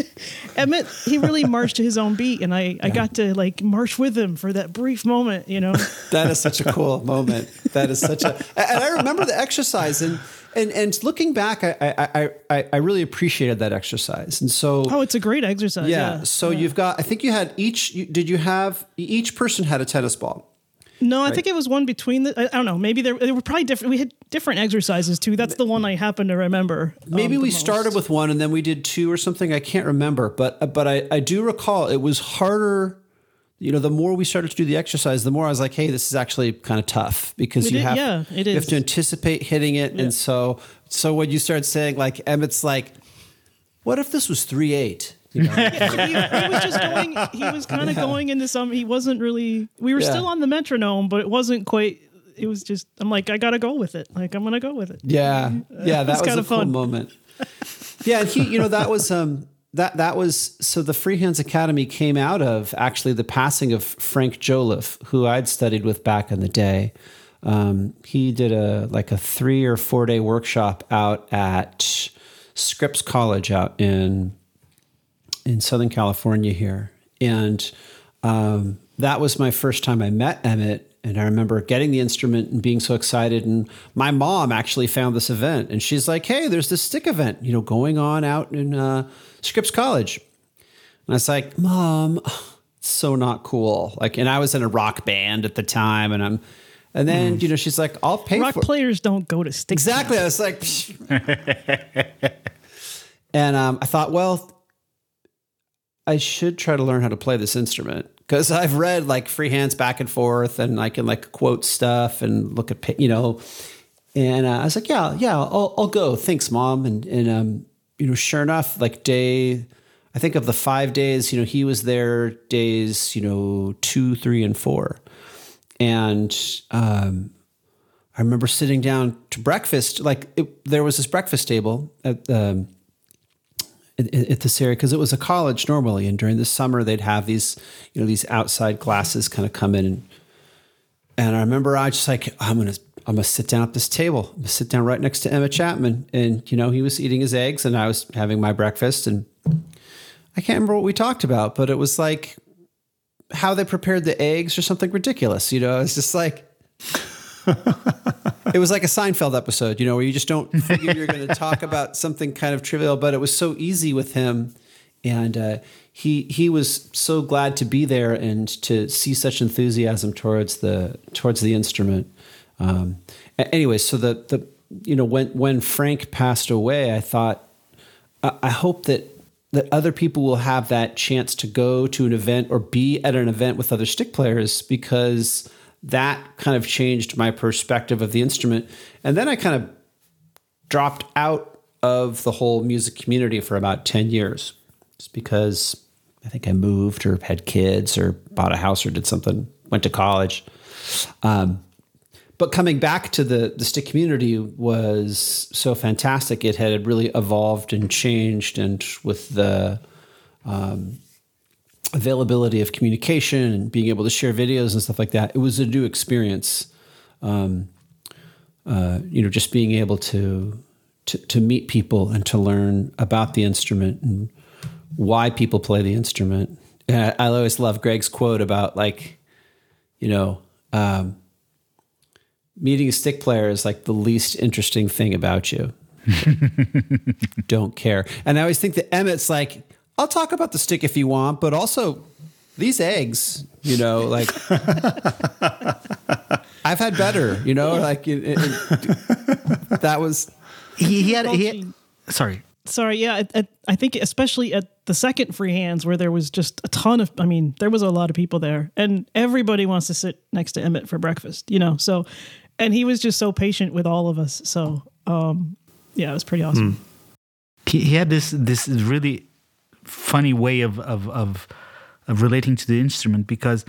Emmett he really marched to his own beat, and I I got to like march with him for that brief moment. You know, That is such a cool moment. That is such a, and I remember the exercise and and and looking back, I I I I really appreciated that exercise. And so, oh, it's a great exercise. yeah. Yeah. So you've got, I think you had each. You, did you have each person had a tennis ball? No, I think it was one between the. I, I don't know. Maybe there, they were probably different. We had different exercises too. That's the one I happen to remember. um, Maybe the we most. started with one and then we did two or something. I can't remember, but but I, I do recall it was harder. You know, the more we started to do the exercise, the more I was like, "Hey, this is actually kind of tough because you is- have yeah, it you have to anticipate hitting it." And so so when you start saying like Emmett's like, "What if this was three eight? You know, he, he was just going. He was kind of going into some. He wasn't really. We were Yeah. still on the metronome, but it wasn't quite. It was just. I'm like, I gotta go with it. Like I'm gonna go with it. Yeah, yeah, that was was, a cool fun. moment. Yeah, and he, you know, that was um that that was so the Freehands Academy came out of actually the passing of Frank Joliffe, who I'd studied with back in the day. Um, he did a like a three or four day workshop out at Scripps College out in in Southern California here. And um, that was my first time I met Emmett. And I remember getting the instrument and being so excited. And my mom actually found this event and she's like, hey, there's this stick event, you know, going on out in uh, Scripps College. And I was like, Mom, it's so not cool. Like, and I was in a rock band at the time. And I'm, and then, you know, she's like, I'll pay Rock players don't go to stick. Exactly. I was like, and um, I thought, well, I should try to learn how to play this instrument because I've read like free hands back and forth, and I can like quote stuff and look at, you know. And uh, I was like, yeah, yeah, I'll, I'll go. Thanks, mom. And and um, you know, sure enough, like day, I think of the five days, you know, he was there days, you know, two, three, and four, and um, I remember sitting down to breakfast. Like it, there was this breakfast table at um, at, this area because it was a college normally, and during the summer they'd have these, you know, these outside classes kind of come in. And, and I remember I just like I'm gonna I'm gonna sit down at this table. I'm gonna sit down right next to Emmett Chapman, and you know he was eating his eggs, and I was having my breakfast, and I can't remember what we talked about, but it was like how they prepared the eggs or something ridiculous. You know, it's just like it was like a Seinfeld episode, you know, where you just don't figure you're going to talk about something kind of trivial, but it was so easy with him, and uh, he he was so glad to be there and to see such enthusiasm towards the towards the instrument. Um, anyway, so the the you know when when Frank passed away, I thought I, I hope that that other people will have that chance to go to an event or be at an event with other stick players because that kind of changed my perspective of the instrument. And then I kind of dropped out of the whole music community for about 10 years just because I think I moved or had kids or bought a house or did something, went to college. Um, but coming back to the the stick community was so fantastic. It had really evolved and changed, and with the um, availability of communication and being able to share videos and stuff like that, it was a new experience. Um, uh, you know, just being able to, to to meet people and to learn about the instrument and why people play the instrument. And I, I always love Greg's quote about like, you know. Um, meeting a stick player is like the least interesting thing about you. Don't care. And I always think that Emmett's like, I'll talk about the stick if you want, but also these eggs, you know, like I've had better, you know, like it, it- it- that was He, he had, he had sorry. Sorry, yeah, at, at, I think especially at the second free hands where there was just a ton of, I mean, there was a lot of people there, and everybody wants to sit next to Emmett for breakfast, you know. So, and he was just so patient with all of us. So, um, Yeah, it was pretty awesome. he, he had this this really funny way of, of of of relating to the instrument because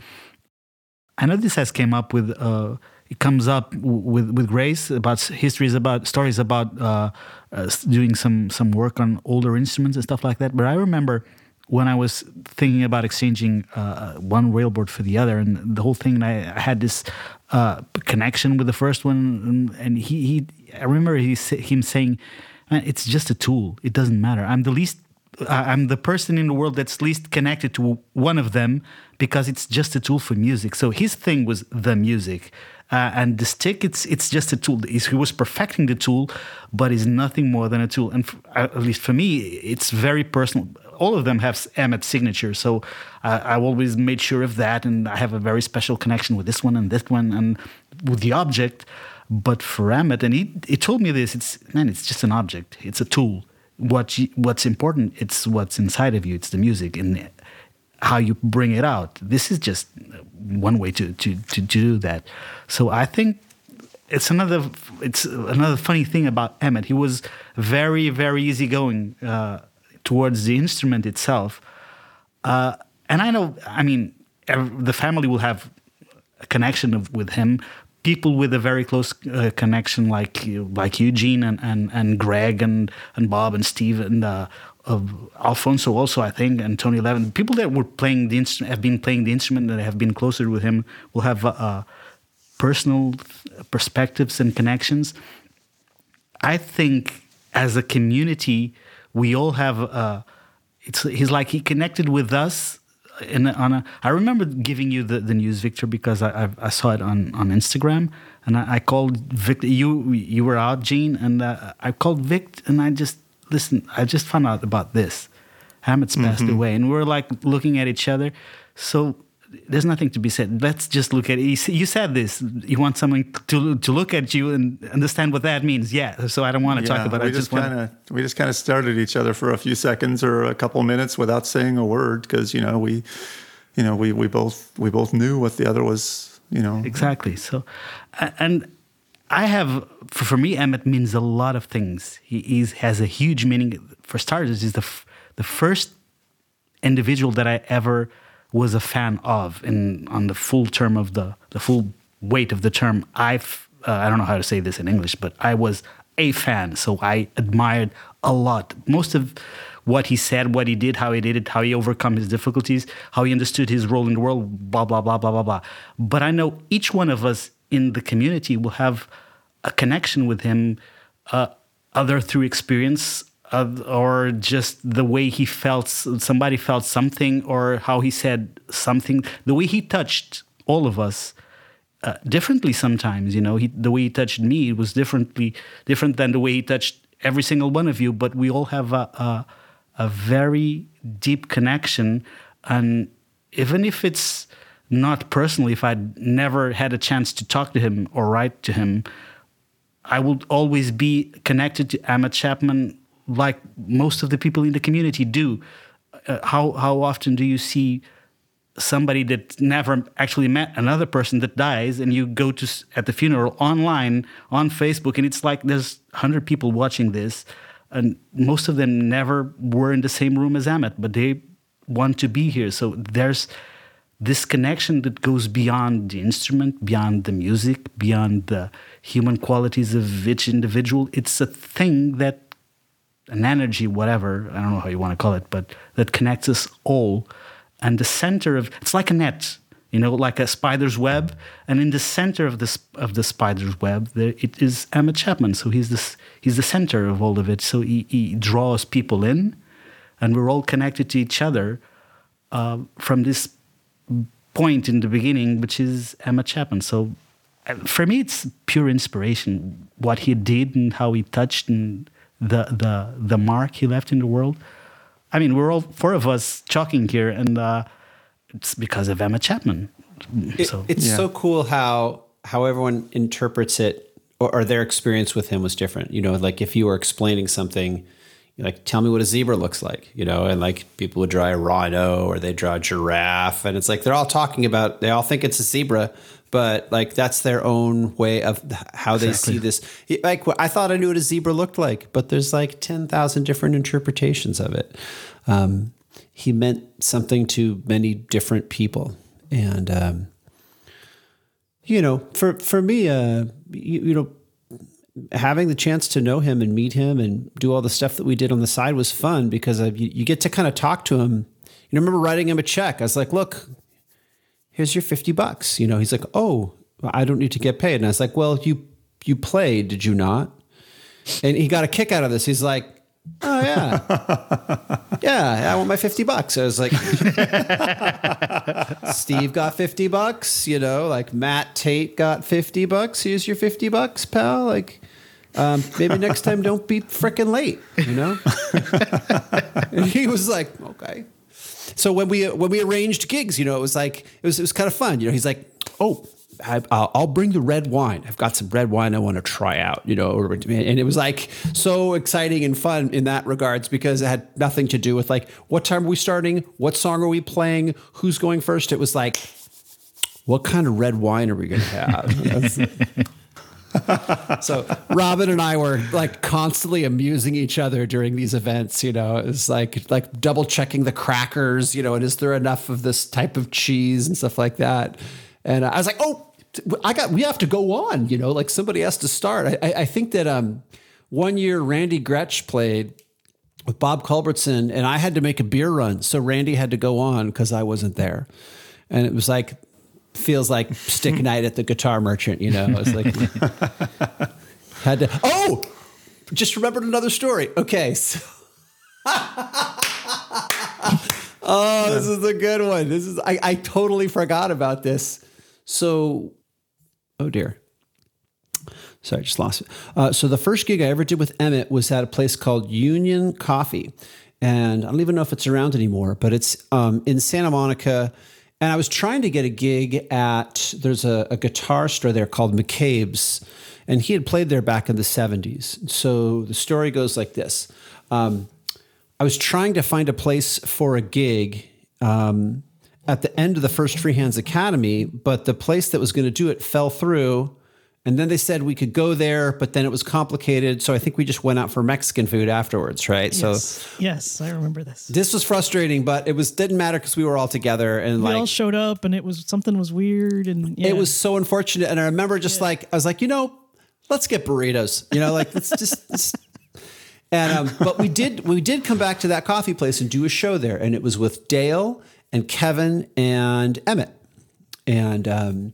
I know this has came up with uh, it comes up with with Grace about histories about stories about uh, uh, doing some some work on older instruments and stuff like that. But I remember when I was thinking about exchanging uh, one railboard for the other, and the whole thing, and I, had this uh, connection with the first one, and, he, he I remember he him saying, "Man, it's just a tool. It doesn't matter. I'm the least I'm the person in the world that's least connected to one of them because it's just a tool for music. So his thing was the music, uh, and the stick it's it's just a tool. He was perfecting the tool, but is nothing more than a tool. And uh, at least for me, it's very personal. All of them have Emmett's signature, so uh, I always made sure of that, and I have a very special connection with this one and this one and with the object. But for Emmett, and he he told me this, it's man, it's just an object. It's a tool what you, what's important it's what's inside of you it's the music and how you bring it out. This is just one way to to to, to do that. So i think it's another it's another funny thing about emmett. He was very very easygoing uh, towards the instrument itself. Uh, and i know i mean ev- the family will have a connection of, with him people with a very close uh, connection like like Eugene and, and, and Greg and, and Bob and Steve and uh, Alfonso also I think and Tony Levin. People that were playing the instrument have been playing the instrument that have been closer with him will have uh, uh, personal perspectives and connections. I think as a community we all have uh, it's he's like he connected with us in on a, I remember giving you the, the news, Victor, because I, I, I saw it on, on Instagram, and I, I called Victor. You you were out, Gene, and uh, I called Vic, and I just listen. I just found out about this. Emmett's passed away, and we we're like looking at each other. So there's nothing to be said. Let's just look at it. You said this. You want someone to to look at you and understand what that means. Yeah. So I don't want to talk about. it. we I just just kind of we just kind of stared at each other for a few seconds or a couple minutes without saying a word because you know we, you know we we both we both knew what the other was you know Exactly. So, and I have for, for me, Emmett means a lot of things. He is, has a huge meaning. For starters, he's the f- the first individual that I ever was a fan of, in on the full term of the the full weight of the term. I've uh, I don't know how to say this in English, but I was a fan, so I admired a lot. Most of what he said, what he did, how he did it, how he overcome his difficulties, how he understood his role in the world, blah blah blah blah blah blah. But I know each one of us in the community will have a connection with him, uh, other through experience, uh, or just the way he felt. Somebody felt something, or how he said something. The way he touched all of us uh, differently sometimes. You know, he, the way he touched me was differently different than the way he touched every single one of you. But we all have a a, a very deep connection, and even if it's not personally, if I'd never had a chance to talk to him or write to him, I would always be connected to Emmett Chapman like most of the people in the community do. Uh, how how often do you see somebody that never actually met another person that dies and you go to at the funeral online on Facebook and it's like there's 100 people watching this and most of them never were in the same room as Emmett but they want to be here so there's this connection that goes beyond the instrument beyond the music beyond the human qualities of each individual it's a thing that an energy, whatever, I don't know how you want to call it, but that connects us all. And the center of it's like a net, you know, like a spider's web. And in the center of this of the spider's web, there it is Emmett Chapman. So he's this he's the center of all of it. So he, he draws people in, and we're all connected to each other uh, from this point in the beginning, which is Emmett Chapman. So uh, for me, it's pure inspiration. What he did and how he touched and the the the mark he left in the world. I mean, we're all four of us talking here, and uh, it's because of Emmett Chapman. It- so it's Yeah. so cool how how everyone interprets it or, or their experience with him was different. You know, like if you were explaining something, like tell me what a zebra looks like, you know, and like people would draw a rhino or they draw a giraffe, and it's like they're all talking about they all think it's a zebra, but like that's their own way of how they Exactly. see this. Like I thought I knew what a zebra looked like, but there's like ten thousand different interpretations of it. Um, he meant something to many different people, and um, you know, for for me, uh, you, you know, having the chance to know him and meet him and do all the stuff that we did on the side was fun because you, you get to kind of talk to him. You know, I remember writing him a check. I was like, look, here's your 50 bucks. You know, he's like, oh, I don't need to get paid. And I was like, well, you, you played, did you not? And he got a kick out of this. He's like, oh yeah. yeah, I want my 50 bucks. I was like, Steve got 50 bucks, you know, like Matt Tate got 50 bucks. Here's your 50 bucks, pal. Like, um, maybe next time don't be freaking late, you know? and he was like, okay. So when we when we arranged gigs, you know, it was like it was it was kind of fun. You know, he's like, oh, I, I'll, I'll bring the red wine. I've got some red wine I want to try out. You know, and it was like so exciting and fun in that regards because it had nothing to do with like what time are we starting, what song are we playing, who's going first. It was like, what kind of red wine are we going to have? So Robin and I were like constantly amusing each other during these events. You know, it's like like double checking the crackers. You know, and is there enough of this type of cheese and stuff like that? And I was like, oh, I got we have to go on. You know, like somebody has to start. I, I I think that um one year Randy Gretsch played with Bob Culbertson, and I had to make a beer run, so Randy had to go on because I wasn't there, and it was like feels like stick night at the guitar merchant, you know. It's like had to. Oh, just remembered another story. Okay, so. oh, this is a good one. This is I, I totally forgot about this. So, oh dear. Sorry, I just lost it. Uh, so the first gig I ever did with Emmett was at a place called Union Coffee, and I don't even know if it's around anymore, but it's um, in Santa Monica. And I was trying to get a gig at there's a, a guitar store there called McCabe's, and he had played there back in the '70s. So the story goes like this: um, I was trying to find a place for a gig. Um, at the end of the first Freehands Academy, but the place that was going to do it fell through. And then they said we could go there, but then it was complicated. So I think we just went out for Mexican food afterwards, right? So Yes, yes, I remember this. this was frustrating, but it was didn't matter because we were all together and We like all showed up, and it was something was weird, and yeah. it was so unfortunate. And I remember just like I was like, you know, let's get burritos. You know, like let's just. let's- and um, but we did we did come back to that coffee place and do a show there, and it was with Dale and Kevin and Emmett, and um,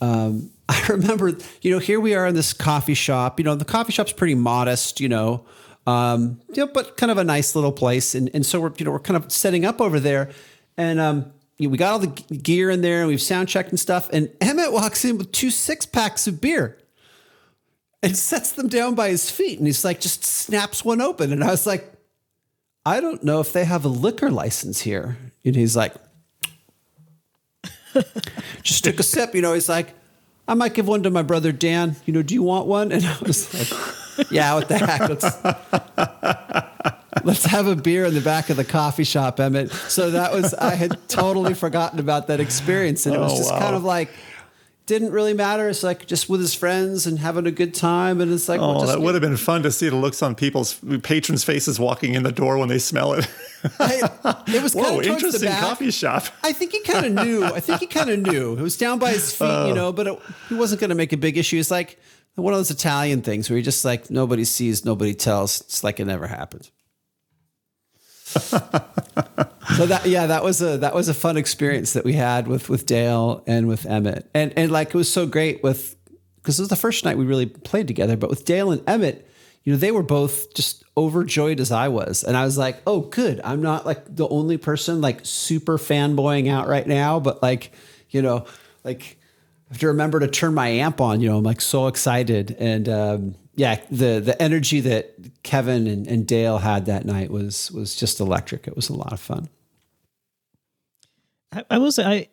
um, I remember, you know, here we are in this coffee shop. You know, the coffee shop's pretty modest, you know, um, you know, but kind of a nice little place. And and so we're you know we're kind of setting up over there, and um, you know, we got all the gear in there, and we've sound checked and stuff. And Emmett walks in with two six packs of beer. And sets them down by his feet, and he's like, just snaps one open. And I was like, I don't know if they have a liquor license here. And he's like, just took a sip. You know, he's like, I might give one to my brother Dan. You know, do you want one? And I was like, Yeah, what the heck? Let's, let's have a beer in the back of the coffee shop, Emmett. So that was I had totally forgotten about that experience, and it was Oh, just wow. kind of like. Didn't really matter. It's like just with his friends and having a good time, and it's like, we'll Oh, just that would have been fun to see the looks on people's patrons' faces walking in the door when they smell it. I- it was kind Whoa, of interesting coffee shop. I think he kind of knew. I think he kind of knew. It was down by his feet, Oh. you know, but it, he wasn't going to make a big issue. It's like one of those Italian things where you're just like nobody sees, nobody tells. It's like it never happened. So that yeah, that was a that was a fun experience that we had with with Dale and with Emmett, and and like it was so great with because it was the first night we really played together. But with Dale and Emmett, you know, they were both just overjoyed as I was, and I was like, oh, good, I'm not like the only person like super fanboying out right now, but like you know, like I have to remember to turn my amp on. You know, I'm like so excited, and um, yeah, the the energy that Kevin and, and Dale had that night was was just electric. It was a lot of fun. I, I will say I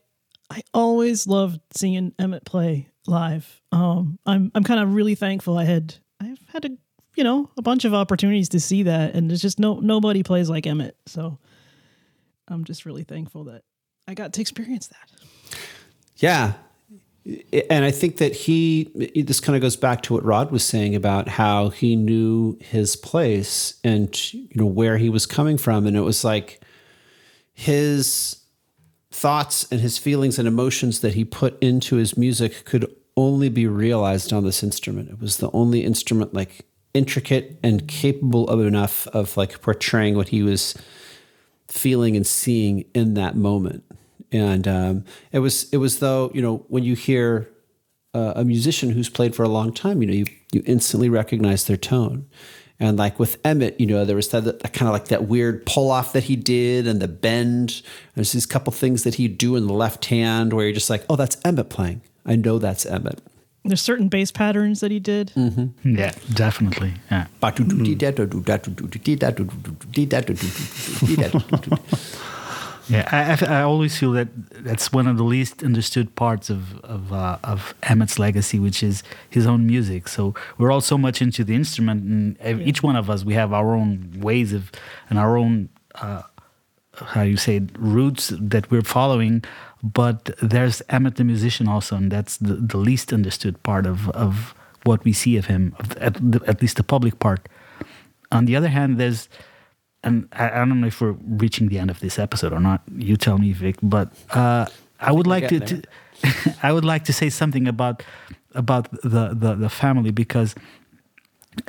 I always loved seeing Emmett play live. Um, I'm I'm kind of really thankful I had I've had a you know a bunch of opportunities to see that, and there's just no nobody plays like Emmett. So I'm just really thankful that I got to experience that. Yeah, and I think that he, this kind of goes back to what Rod was saying about how he knew his place and, you know, where he was coming from. And it was like his thoughts and his feelings and emotions that he put into his music could only be realized on this instrument. It was the only instrument like intricate and capable of enough of like portraying what he was feeling and seeing in that moment and um, it was it was though you know when you hear uh, a musician who's played for a long time, you know you you instantly recognize their tone. And like with Emmett, you know, there was that, that kind of like that weird pull off that he did and the bend. There's these couple things that he'd do in the left hand where you're just like, oh, that's Emmett playing. I know that's Emmett. There's certain bass patterns that he did. Mm-hmm. Yeah, definitely. Yeah. Yeah, I, I, always feel that that's one of the least understood parts of of, uh, of Emmett's legacy, which is his own music. So we're all so much into the instrument, and each one of us we have our own ways of and our own uh, how you say it, roots that we're following. But there's Emmett the musician also, and that's the, the least understood part of of what we see of him, at, the, at least the public part. On the other hand, there's and I, I, don't know if we're reaching the end of this episode or not. You tell me, Vic. But uh, I would like to, to I would like to say something about about the, the, the family because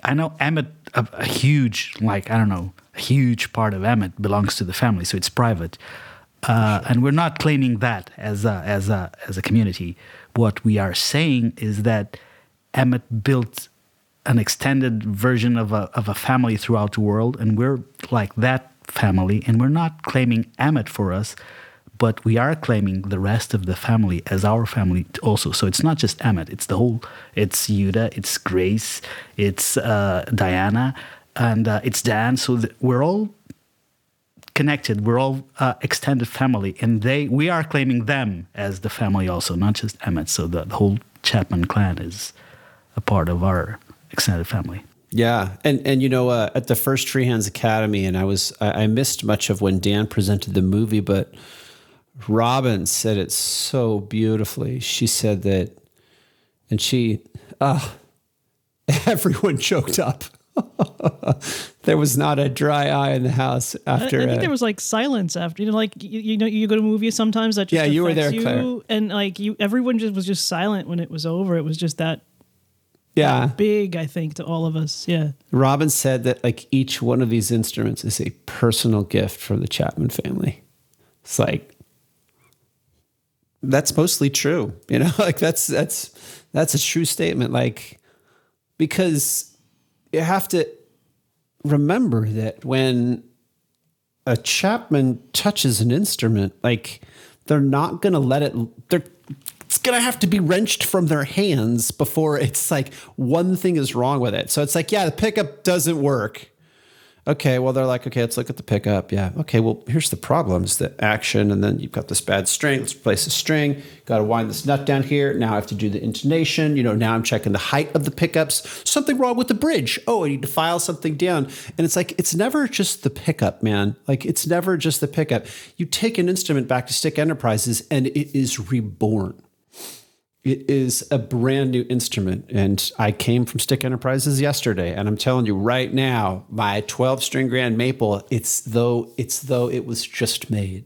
I know Emmett a, a, huge like I don't know a huge part of Emmett belongs to the family, so it's private. Uh, and we're not claiming that as a, as a as a community. What we are saying is that Emmett built an extended version of a, of a family throughout the world, and we're like that family, and we're not claiming Emmett for us, but we are claiming the rest of the family as our family also. So it's not just Emmett; it's the whole. It's Yuta, it's Grace, it's uh, Diana, and uh, it's Dan. So we're all connected. We're all uh, extended family, and they we are claiming them as the family also, not just Emmett. So the, the whole Chapman clan is a part of our extended family. Yeah, and and you know, uh, at the first Free Hands Academy, and I was I, I missed much of when Dan presented the movie, but Robin said it so beautifully. She said that, and she, uh, everyone choked up. there was not a dry eye in the house after. I, I think uh, there was like silence after. You know, like you, you know, you go to movies sometimes that yeah, you were there, you, Claire. and like you, everyone just was just silent when it was over. It was just that yeah. big i think to all of us. Yeah. Robin said that like each one of these instruments is a personal gift from the chapman family. It's like that's mostly true you know? Like that's that's that's a true statement. Like because you have to remember that when a chapman touches an instrument like they're not going to let it they're going to have to be wrenched from their hands before it's like one thing is wrong with it. So it's like, yeah, the pickup doesn't work. Okay, well, they're like, okay, let's look at the pickup. Yeah, okay, well, here's the problems the action, and then you've got this bad string. Let's replace the string. Got to wind this nut down here. Now I have to do the intonation. You know, now I'm checking the height of the pickups. Something wrong with the bridge. Oh, I need to file something down. And it's like, it's never just the pickup, man. Like, it's never just the pickup. You take an instrument back to Stick Enterprises, and it is reborn it is a brand new instrument. And I came from Stick Enterprises yesterday, and I'm telling you right now, my 12 string grand maple, it's though it's though it was just made.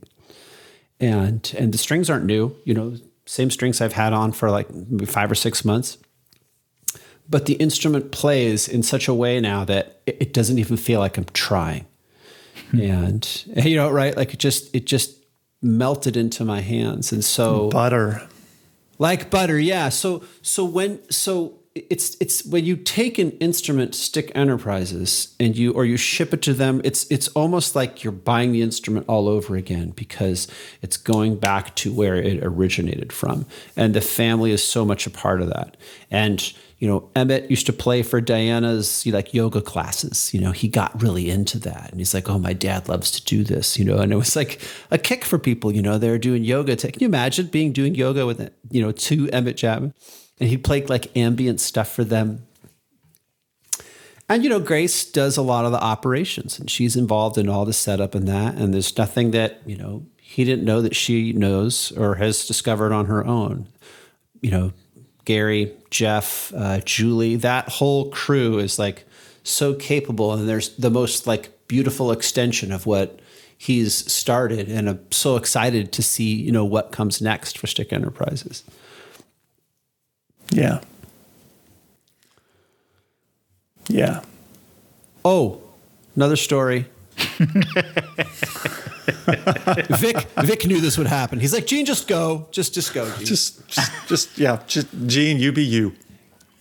And and the strings aren't new, you know, same strings I've had on for like maybe five or six months. But the instrument plays in such a way now that it, it doesn't even feel like I'm trying. Hmm. and you know, right? Like it just it just melted into my hands. And so butter like butter, yeah. So so when so it's it's when you take an instrument stick enterprises and you or you ship it to them it's it's almost like you're buying the instrument all over again because it's going back to where it originated from and the family is so much a part of that and you know, Emmett used to play for Diana's you know, like yoga classes. You know, he got really into that, and he's like, "Oh, my dad loves to do this." You know, and it was like a kick for people. You know, they're doing yoga. Can you imagine being doing yoga with you know two Emmett Chapman, and he played like ambient stuff for them. And you know, Grace does a lot of the operations, and she's involved in all the setup and that. And there's nothing that you know he didn't know that she knows or has discovered on her own you know, Gary, Jeff, uh, Julie, that whole crew is like so capable, and there's the most like beautiful extension of what he's started, and I'm so excited to see you know what comes next for Stick Enterprises. Yeah. Yeah. Oh, another story. Vic Vic knew this would happen. He's like, Gene, just go, just just go. Gene. Just, just, just yeah. Just Gene, you be you.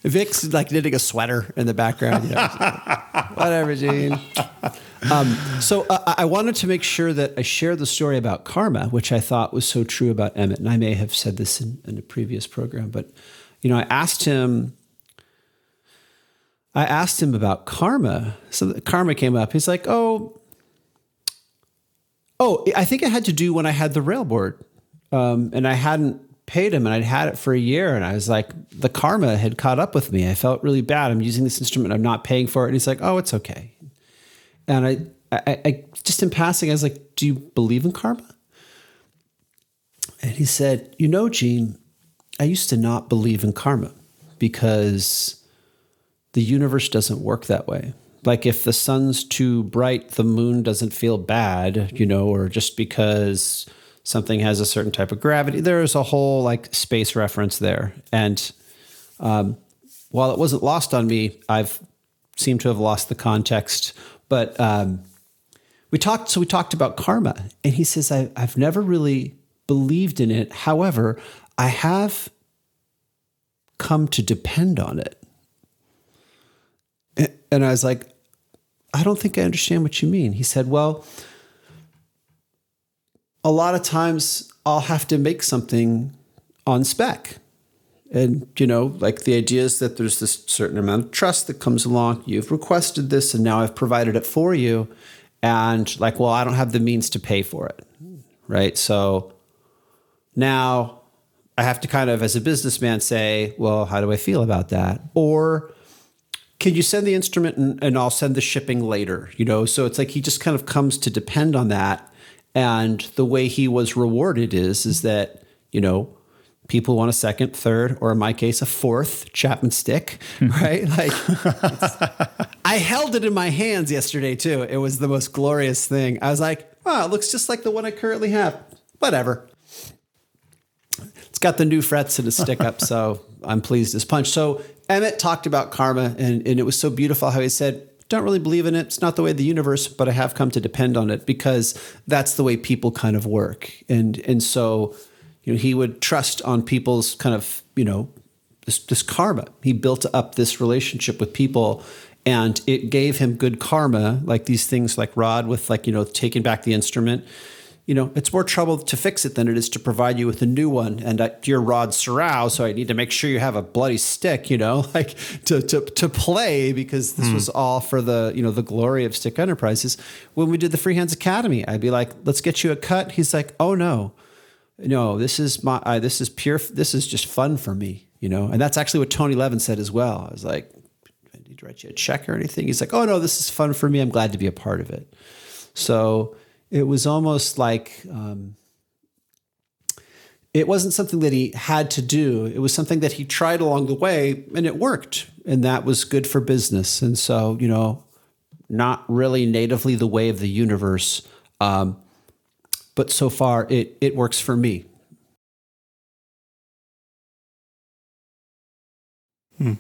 Vic's like knitting a sweater in the background. You know, Whatever, Gene. Um, so uh, I wanted to make sure that I share the story about karma, which I thought was so true about Emmett, and I may have said this in, in a previous program, but you know, I asked him. I asked him about karma. So karma came up. He's like, "Oh, oh, I think it had to do when I had the railboard, um, and I hadn't paid him, and I'd had it for a year, and I was like, the karma had caught up with me. I felt really bad. I'm using this instrument, I'm not paying for it, and he's like, oh, it's okay. And I, I, I just in passing, I was like, do you believe in karma? And he said, you know, Gene, I used to not believe in karma because the universe doesn't work that way. Like if the sun's too bright, the moon doesn't feel bad, you know, or just because something has a certain type of gravity, there's a whole like space reference there. And um, while it wasn't lost on me, I've seemed to have lost the context. But um, we talked, so we talked about karma, and he says, I, I've never really believed in it. However, I have come to depend on it. And I was like, I don't think I understand what you mean. He said, Well, a lot of times I'll have to make something on spec. And, you know, like the idea is that there's this certain amount of trust that comes along. You've requested this and now I've provided it for you. And, like, well, I don't have the means to pay for it. Right. So now I have to kind of, as a businessman, say, well, how do I feel about that? Or, can you send the instrument and, and, I'll send the shipping later? You know, so it's like he just kind of comes to depend on that. And the way he was rewarded is is that, you know, people want a second, third, or in my case, a fourth Chapman stick, hmm. right? like I held it in my hands yesterday too. It was the most glorious thing. I was like, wow, it looks just like the one I currently have. Whatever. It's got the new frets and a stick up, so I'm pleased as punch. So Emmett talked about karma, and, and it was so beautiful how he said, Don't really believe in it. It's not the way of the universe, but I have come to depend on it because that's the way people kind of work. And and so, you know, he would trust on people's kind of, you know, this, this karma. He built up this relationship with people and it gave him good karma, like these things like Rod with like, you know, taking back the instrument you know, it's more trouble to fix it than it is to provide you with a new one. And uh, you're Rod Serrao, so I need to make sure you have a bloody stick, you know, like to to to play because this mm. was all for the you know the glory of Stick Enterprises. When we did the Free Hands Academy, I'd be like, "Let's get you a cut." He's like, "Oh no, no, this is my uh, this is pure. This is just fun for me, you know." And that's actually what Tony Levin said as well. I was like, "I need to write you a check or anything?" He's like, "Oh no, this is fun for me. I'm glad to be a part of it." So it was almost like um, it wasn't something that he had to do. It was something that he tried along the way and it worked. And that was good for business. And so, you know, not really natively the way of the universe. Um, but so far it, it works for me. Hmm.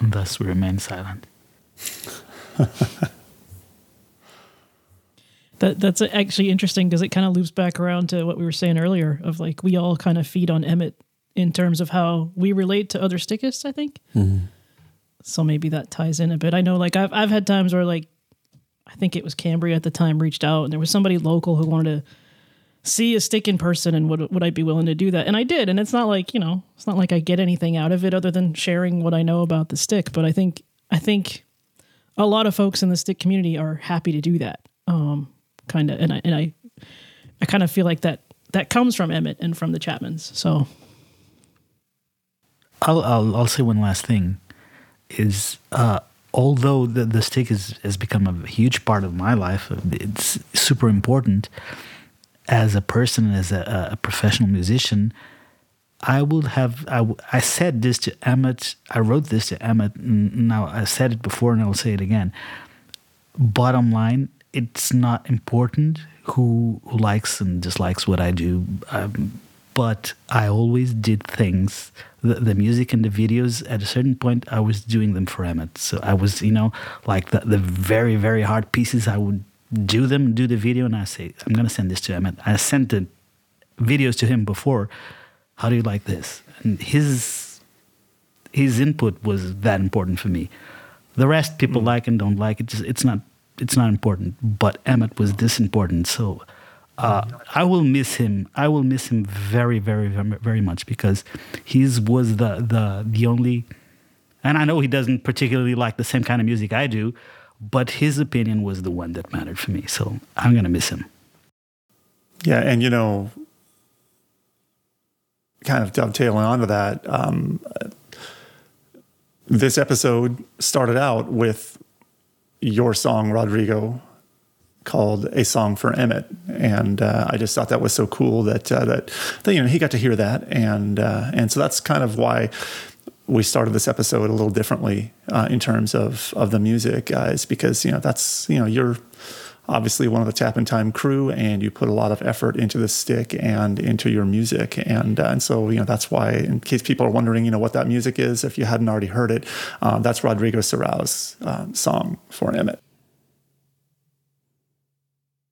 And thus we remain silent. That that's actually interesting because it kind of loops back around to what we were saying earlier of like we all kind of feed on Emmett in terms of how we relate to other stickists. I think. Mm-hmm. So maybe that ties in a bit. I know, like I've I've had times where like I think it was Cambria at the time reached out and there was somebody local who wanted to see a stick in person and would would I be willing to do that? And I did. And it's not like, you know, it's not like I get anything out of it other than sharing what I know about the stick. But I think I think a lot of folks in the stick community are happy to do that. Um, kind of, and I and I, I kind of feel like that that comes from Emmett and from the Chapmans. So, I'll I'll, I'll say one last thing, is uh, although the the stick is, has become a huge part of my life, it's super important. As a person, as a, a professional musician, I would have. I, I said this to Emmett. I wrote this to Emmett. Now I said it before, and I'll say it again. Bottom line, it's not important who who likes and dislikes what I do. Um, but I always did things, the, the music and the videos. At a certain point, I was doing them for Emmett. So I was, you know, like the the very very hard pieces. I would do them, do the video, and I say, I'm gonna send this to Emmett. I sent the videos to him before. How do you like this? And his his input was that important for me. The rest people Mm. like and don't like. It's it's not it's not important. But Emmett was this important. So uh, I will miss him. I will miss him very very very very much because his was the the the only. And I know he doesn't particularly like the same kind of music I do, but his opinion was the one that mattered for me. So I'm gonna miss him. Yeah, and you know, kind of dovetailing onto that, um, this episode started out with your song, Rodrigo, called "A Song for Emmett," and uh, I just thought that was so cool that uh, that, that you know he got to hear that, and uh, and so that's kind of why we started this episode a little differently uh, in terms of of the music, guys, because you know that's you know you're obviously one of the Tap in Time crew, and you put a lot of effort into the stick and into your music, and uh, and so you know that's why, in case people are wondering, you know what that music is, if you hadn't already heard it, um, that's Rodrigo Serrao's um, song for Emmett.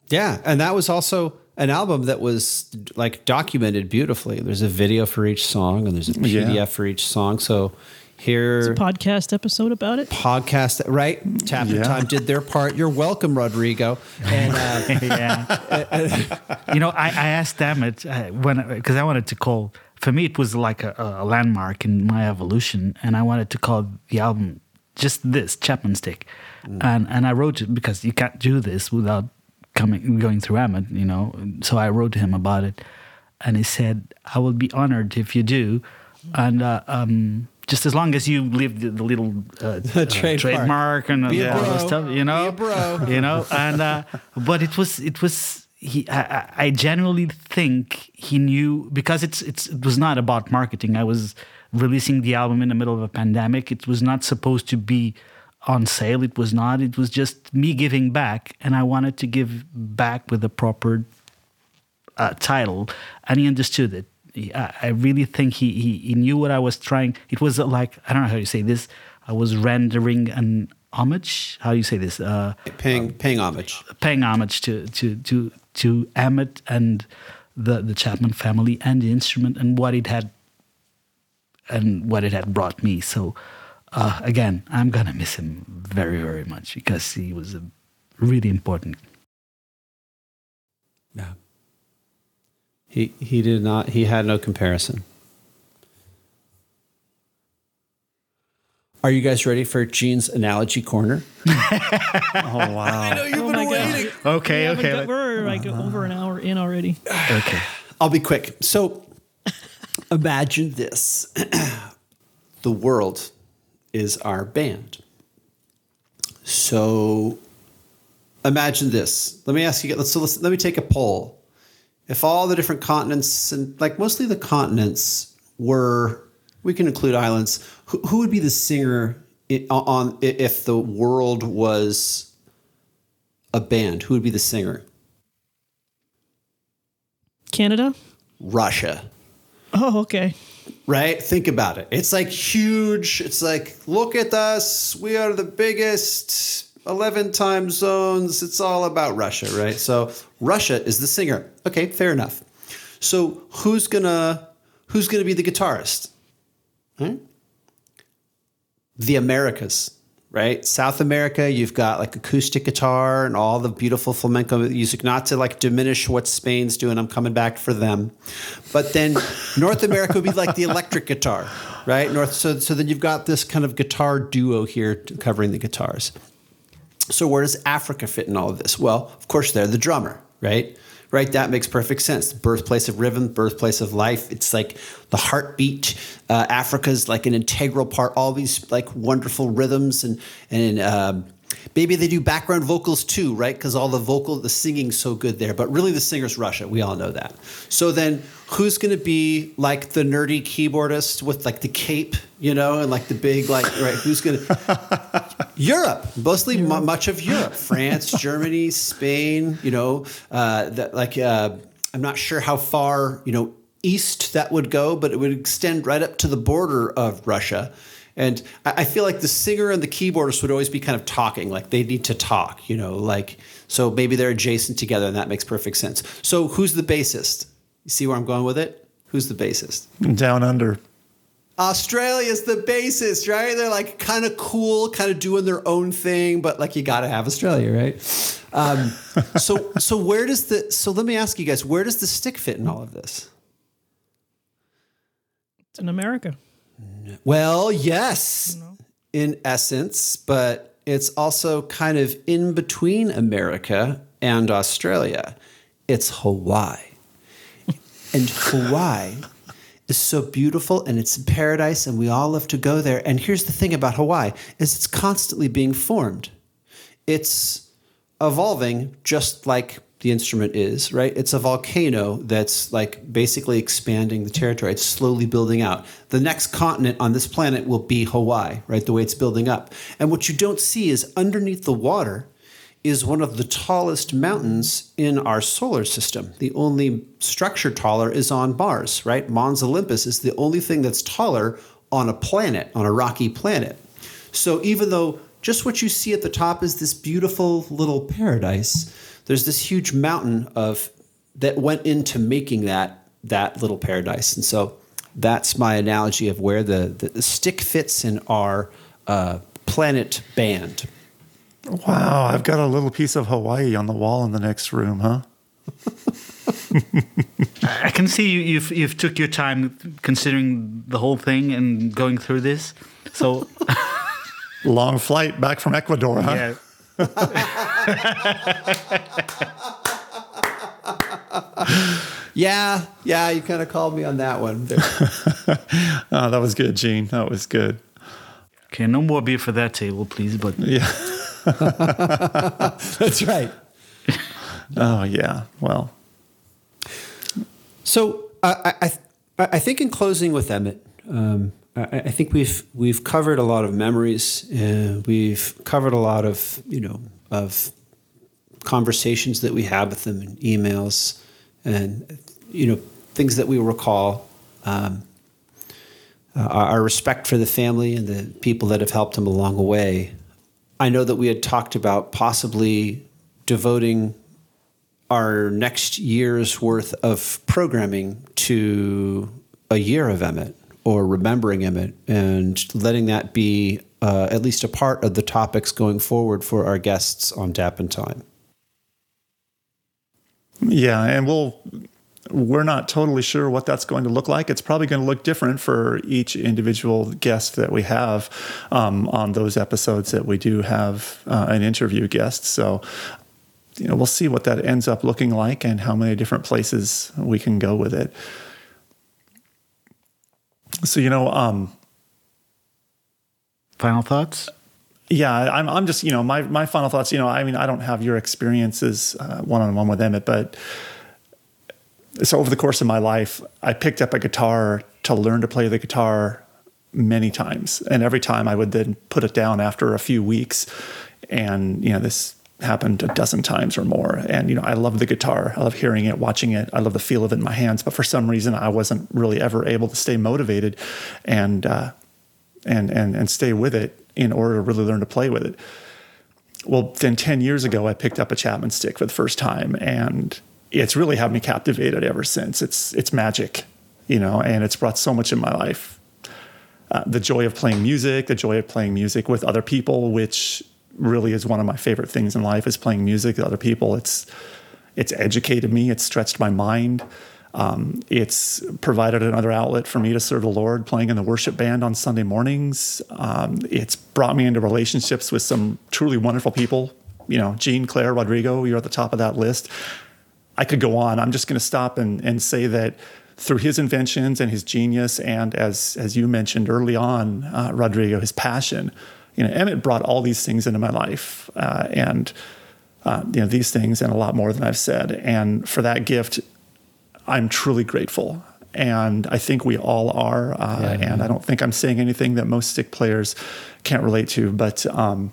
Yeah, and that was also an album that was like documented beautifully. There's a video for each song, and there's a PDF Yeah. for each song. So here, Podcast episode about it. podcast right? Tap in Yeah. Time did their part. You're welcome, Rodrigo. And uh, yeah. you know, I, I asked Emmett uh, when because I wanted to call. For me, it was like a, a landmark in my evolution, and I wanted to call the album just this Chapman Stick, and and I wrote it because you can't do this without coming going through Emmett, you know. So I wrote to him about it, and he said, "I will be honored if you do," and. Uh, um, just as long as you leave the, the little uh, uh, Trademark. trademark and a all that stuff, you know, Be a bro. you know? And uh, but it was it was he I, I I genuinely think he knew because it's it's it was not about marketing. I was releasing the album in the middle of a pandemic. It was not supposed to be on sale. It was not. It was just me giving back and i wanted to give back with a proper uh, title. And he understood it I, I really think he, he he knew what I was trying. It was uh, like I don't know how you say this. I was rendering an homage. How do you say this? Uh, paying paying homage. paying homage to to to to Emmett and the the Chapman family and the instrument and what it had and what it had brought me. So uh, again, I'm gonna miss him very very much because he was a really important. Yeah. He he did not. He had no comparison. Are you guys ready for Gene's analogy corner? Oh wow! I know you've Oh my God. Okay, We haven't got- we're like uh-huh. over an hour in already. okay. I'll be quick. So imagine this the world is our band. So imagine this. Let me ask you, let's, so let's, let me take a poll. If all the different continents, and like mostly the continents, were, we can include islands, who, who would be the singer on if the world was a band? Who would be the singer? Canada. Russia. Oh, okay. right? Think about it. It's like huge. It's like, look at us. We are the biggest 11 time zones. It's all about Russia, right? So Russia is the singer. Okay, fair enough. So who's gonna who's gonna be the guitarist? Hmm? The Americas, right? South America, you've got like acoustic guitar and all the beautiful flamenco music, not to like diminish what Spain's doing. I'm coming back for them. But then North America would be like the electric guitar, right? North so so then you've got this kind of guitar duo here covering the guitars. So where does Africa fit in all of this? Well, of course they're the drummer, right? Right, that makes perfect sense. Birthplace of rhythm, birthplace of life. It's like the heartbeat. Uh, Africa's like an integral part. All these like wonderful rhythms and and um, maybe they do background vocals too, right? Because all the vocal, the singing's so good there. But really, the singer's Russia. We all know that. So then, who's going to be like the nerdy keyboardist with like the cape, you know, and like the big like right? Who's going to Europe? Mostly m- much of Europe, France, Germany, Spain. You know, uh, that like uh, I'm not sure how far you know east that would go, but it would extend right up to the border of Russia. And I feel like the singer and the keyboardist would always be kind of talking, like they need to talk, you know, like so maybe they're adjacent together, and that makes perfect sense. So who's the bassist? You see where I'm going with it? Who's the bassist? Down under. Australia's the bassist, right? They're like kind of cool, kind of doing their own thing, but like you got to have Australia, right? Um, so, so where does the? So let me ask you guys, where does the stick fit in all of this? It's in America. Well, yes, in essence, but it's also kind of in between America and Australia. It's Hawaii. And Hawaii is so beautiful and it's paradise and we all love to go there. And here's the thing about Hawaii is it's constantly being formed. It's evolving just like the instrument is, right? It's a volcano that's like basically expanding the territory. It's slowly building out. The next continent on this planet will be Hawaii, right? The way it's building up. And what you don't see is underneath the water is one of the tallest mountains in our solar system. The only structure taller is on Mars, right? Mons Olympus is the only thing that's taller on a planet, on a rocky planet. So even though just what you see at the top is this beautiful little paradise, there's this huge mountain of that went into making that that little paradise. And so that's my analogy of where the, the, the stick fits in our uh, planet band. Wow, I've got a little piece of Hawaii on the wall in the next room, huh? I can see you, you've you've took your time considering the whole thing and going through this. So Long flight back from Ecuador, huh? yeah, Yeah, yeah, you kind of called me on that one. Oh, that was good, Gene. That was good. okay, no more beer for that table, please. But Yeah. that's right. Oh, yeah. Well, So I, I, I think in closing with Emmett, um, I, think we've we've covered a lot of memories. Uh, we've covered a lot of you know of conversations that we had with them and emails, and you know things that we recall. Um, uh, our, our respect for the family and the people that have helped him along the way. I know that we had talked about possibly devoting our next year's worth of programming to a year of Emmett or remembering Emmett and letting that be uh, at least a part of the topics going forward for our guests on Tap in Time. yeah. And we'll, we're not totally sure what that's going to look like. It's probably going to look different for each individual guest that we have um, on those episodes that we do have uh, an interview guest. So, you know, we'll see what that ends up looking like and how many different places we can go with it. So, you know, um, final thoughts. yeah, I'm, I'm just, you know, my, my final thoughts, you know, I mean, I don't have your experiences one on one with Emmett, but so over the course of my life, I picked up a guitar to learn to play the guitar many times. And every time I would then put it down after a few weeks. And, you know, this happened a dozen times or more. And, you know, I love the guitar. I love hearing it, watching it. I love the feel of it in my hands. But for some reason, I wasn't really ever able to stay motivated and, uh, and, and, and stay with it in order to really learn to play with it. Well, then 10 years ago, I picked up a Chapman stick for the first time and it's really had me captivated ever since. It's, it's magic, you know, and it's brought so much in my life. Uh, the joy of playing music, the joy of playing music with other people, which really is one of my favorite things in life is playing music with other people. It's, it's educated me. It's stretched my mind. Um, it's provided another outlet for me to serve the Lord, playing in the worship band on Sunday mornings. Um, it's brought me into relationships with some truly wonderful people. You know, Gene, Claire, Rodrigo, you're at the top of that list. I could go on. I'm just going to stop and, and say that through his inventions and his genius, and as as you mentioned early on, uh, Rodrigo, his passion, you know, Emmett brought all these things into my life, uh, and uh, you know these things and a lot more than I've said. And for that gift, I'm truly grateful. And I think we all are. Uh, yeah, and I don't think I'm saying anything that most stick players can't relate to. But um,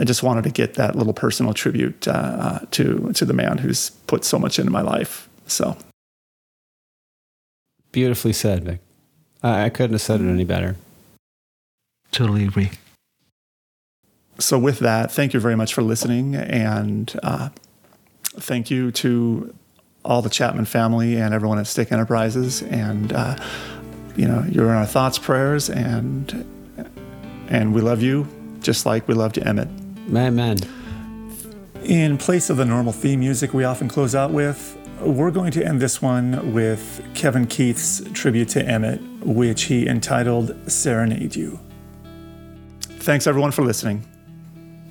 I just wanted to get that little personal tribute uh, uh, to to the man who's put so much into my life. So beautifully said, Vic. I couldn't have said it any better. Totally agree. So, with that, thank you very much for listening, and uh, thank you to all the Chapman family and everyone at Stick Enterprises. And uh, you know, you're in our thoughts, prayers, and and we love you just like we loved Emmett. Amen. In place of the normal theme music we often close out with, we're going to end this one with Kevin Keith's tribute to Emmett, which he entitled Serenade You. Thanks everyone for listening,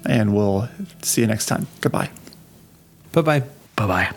and we'll see you next time. Goodbye. Bye bye. Bye bye.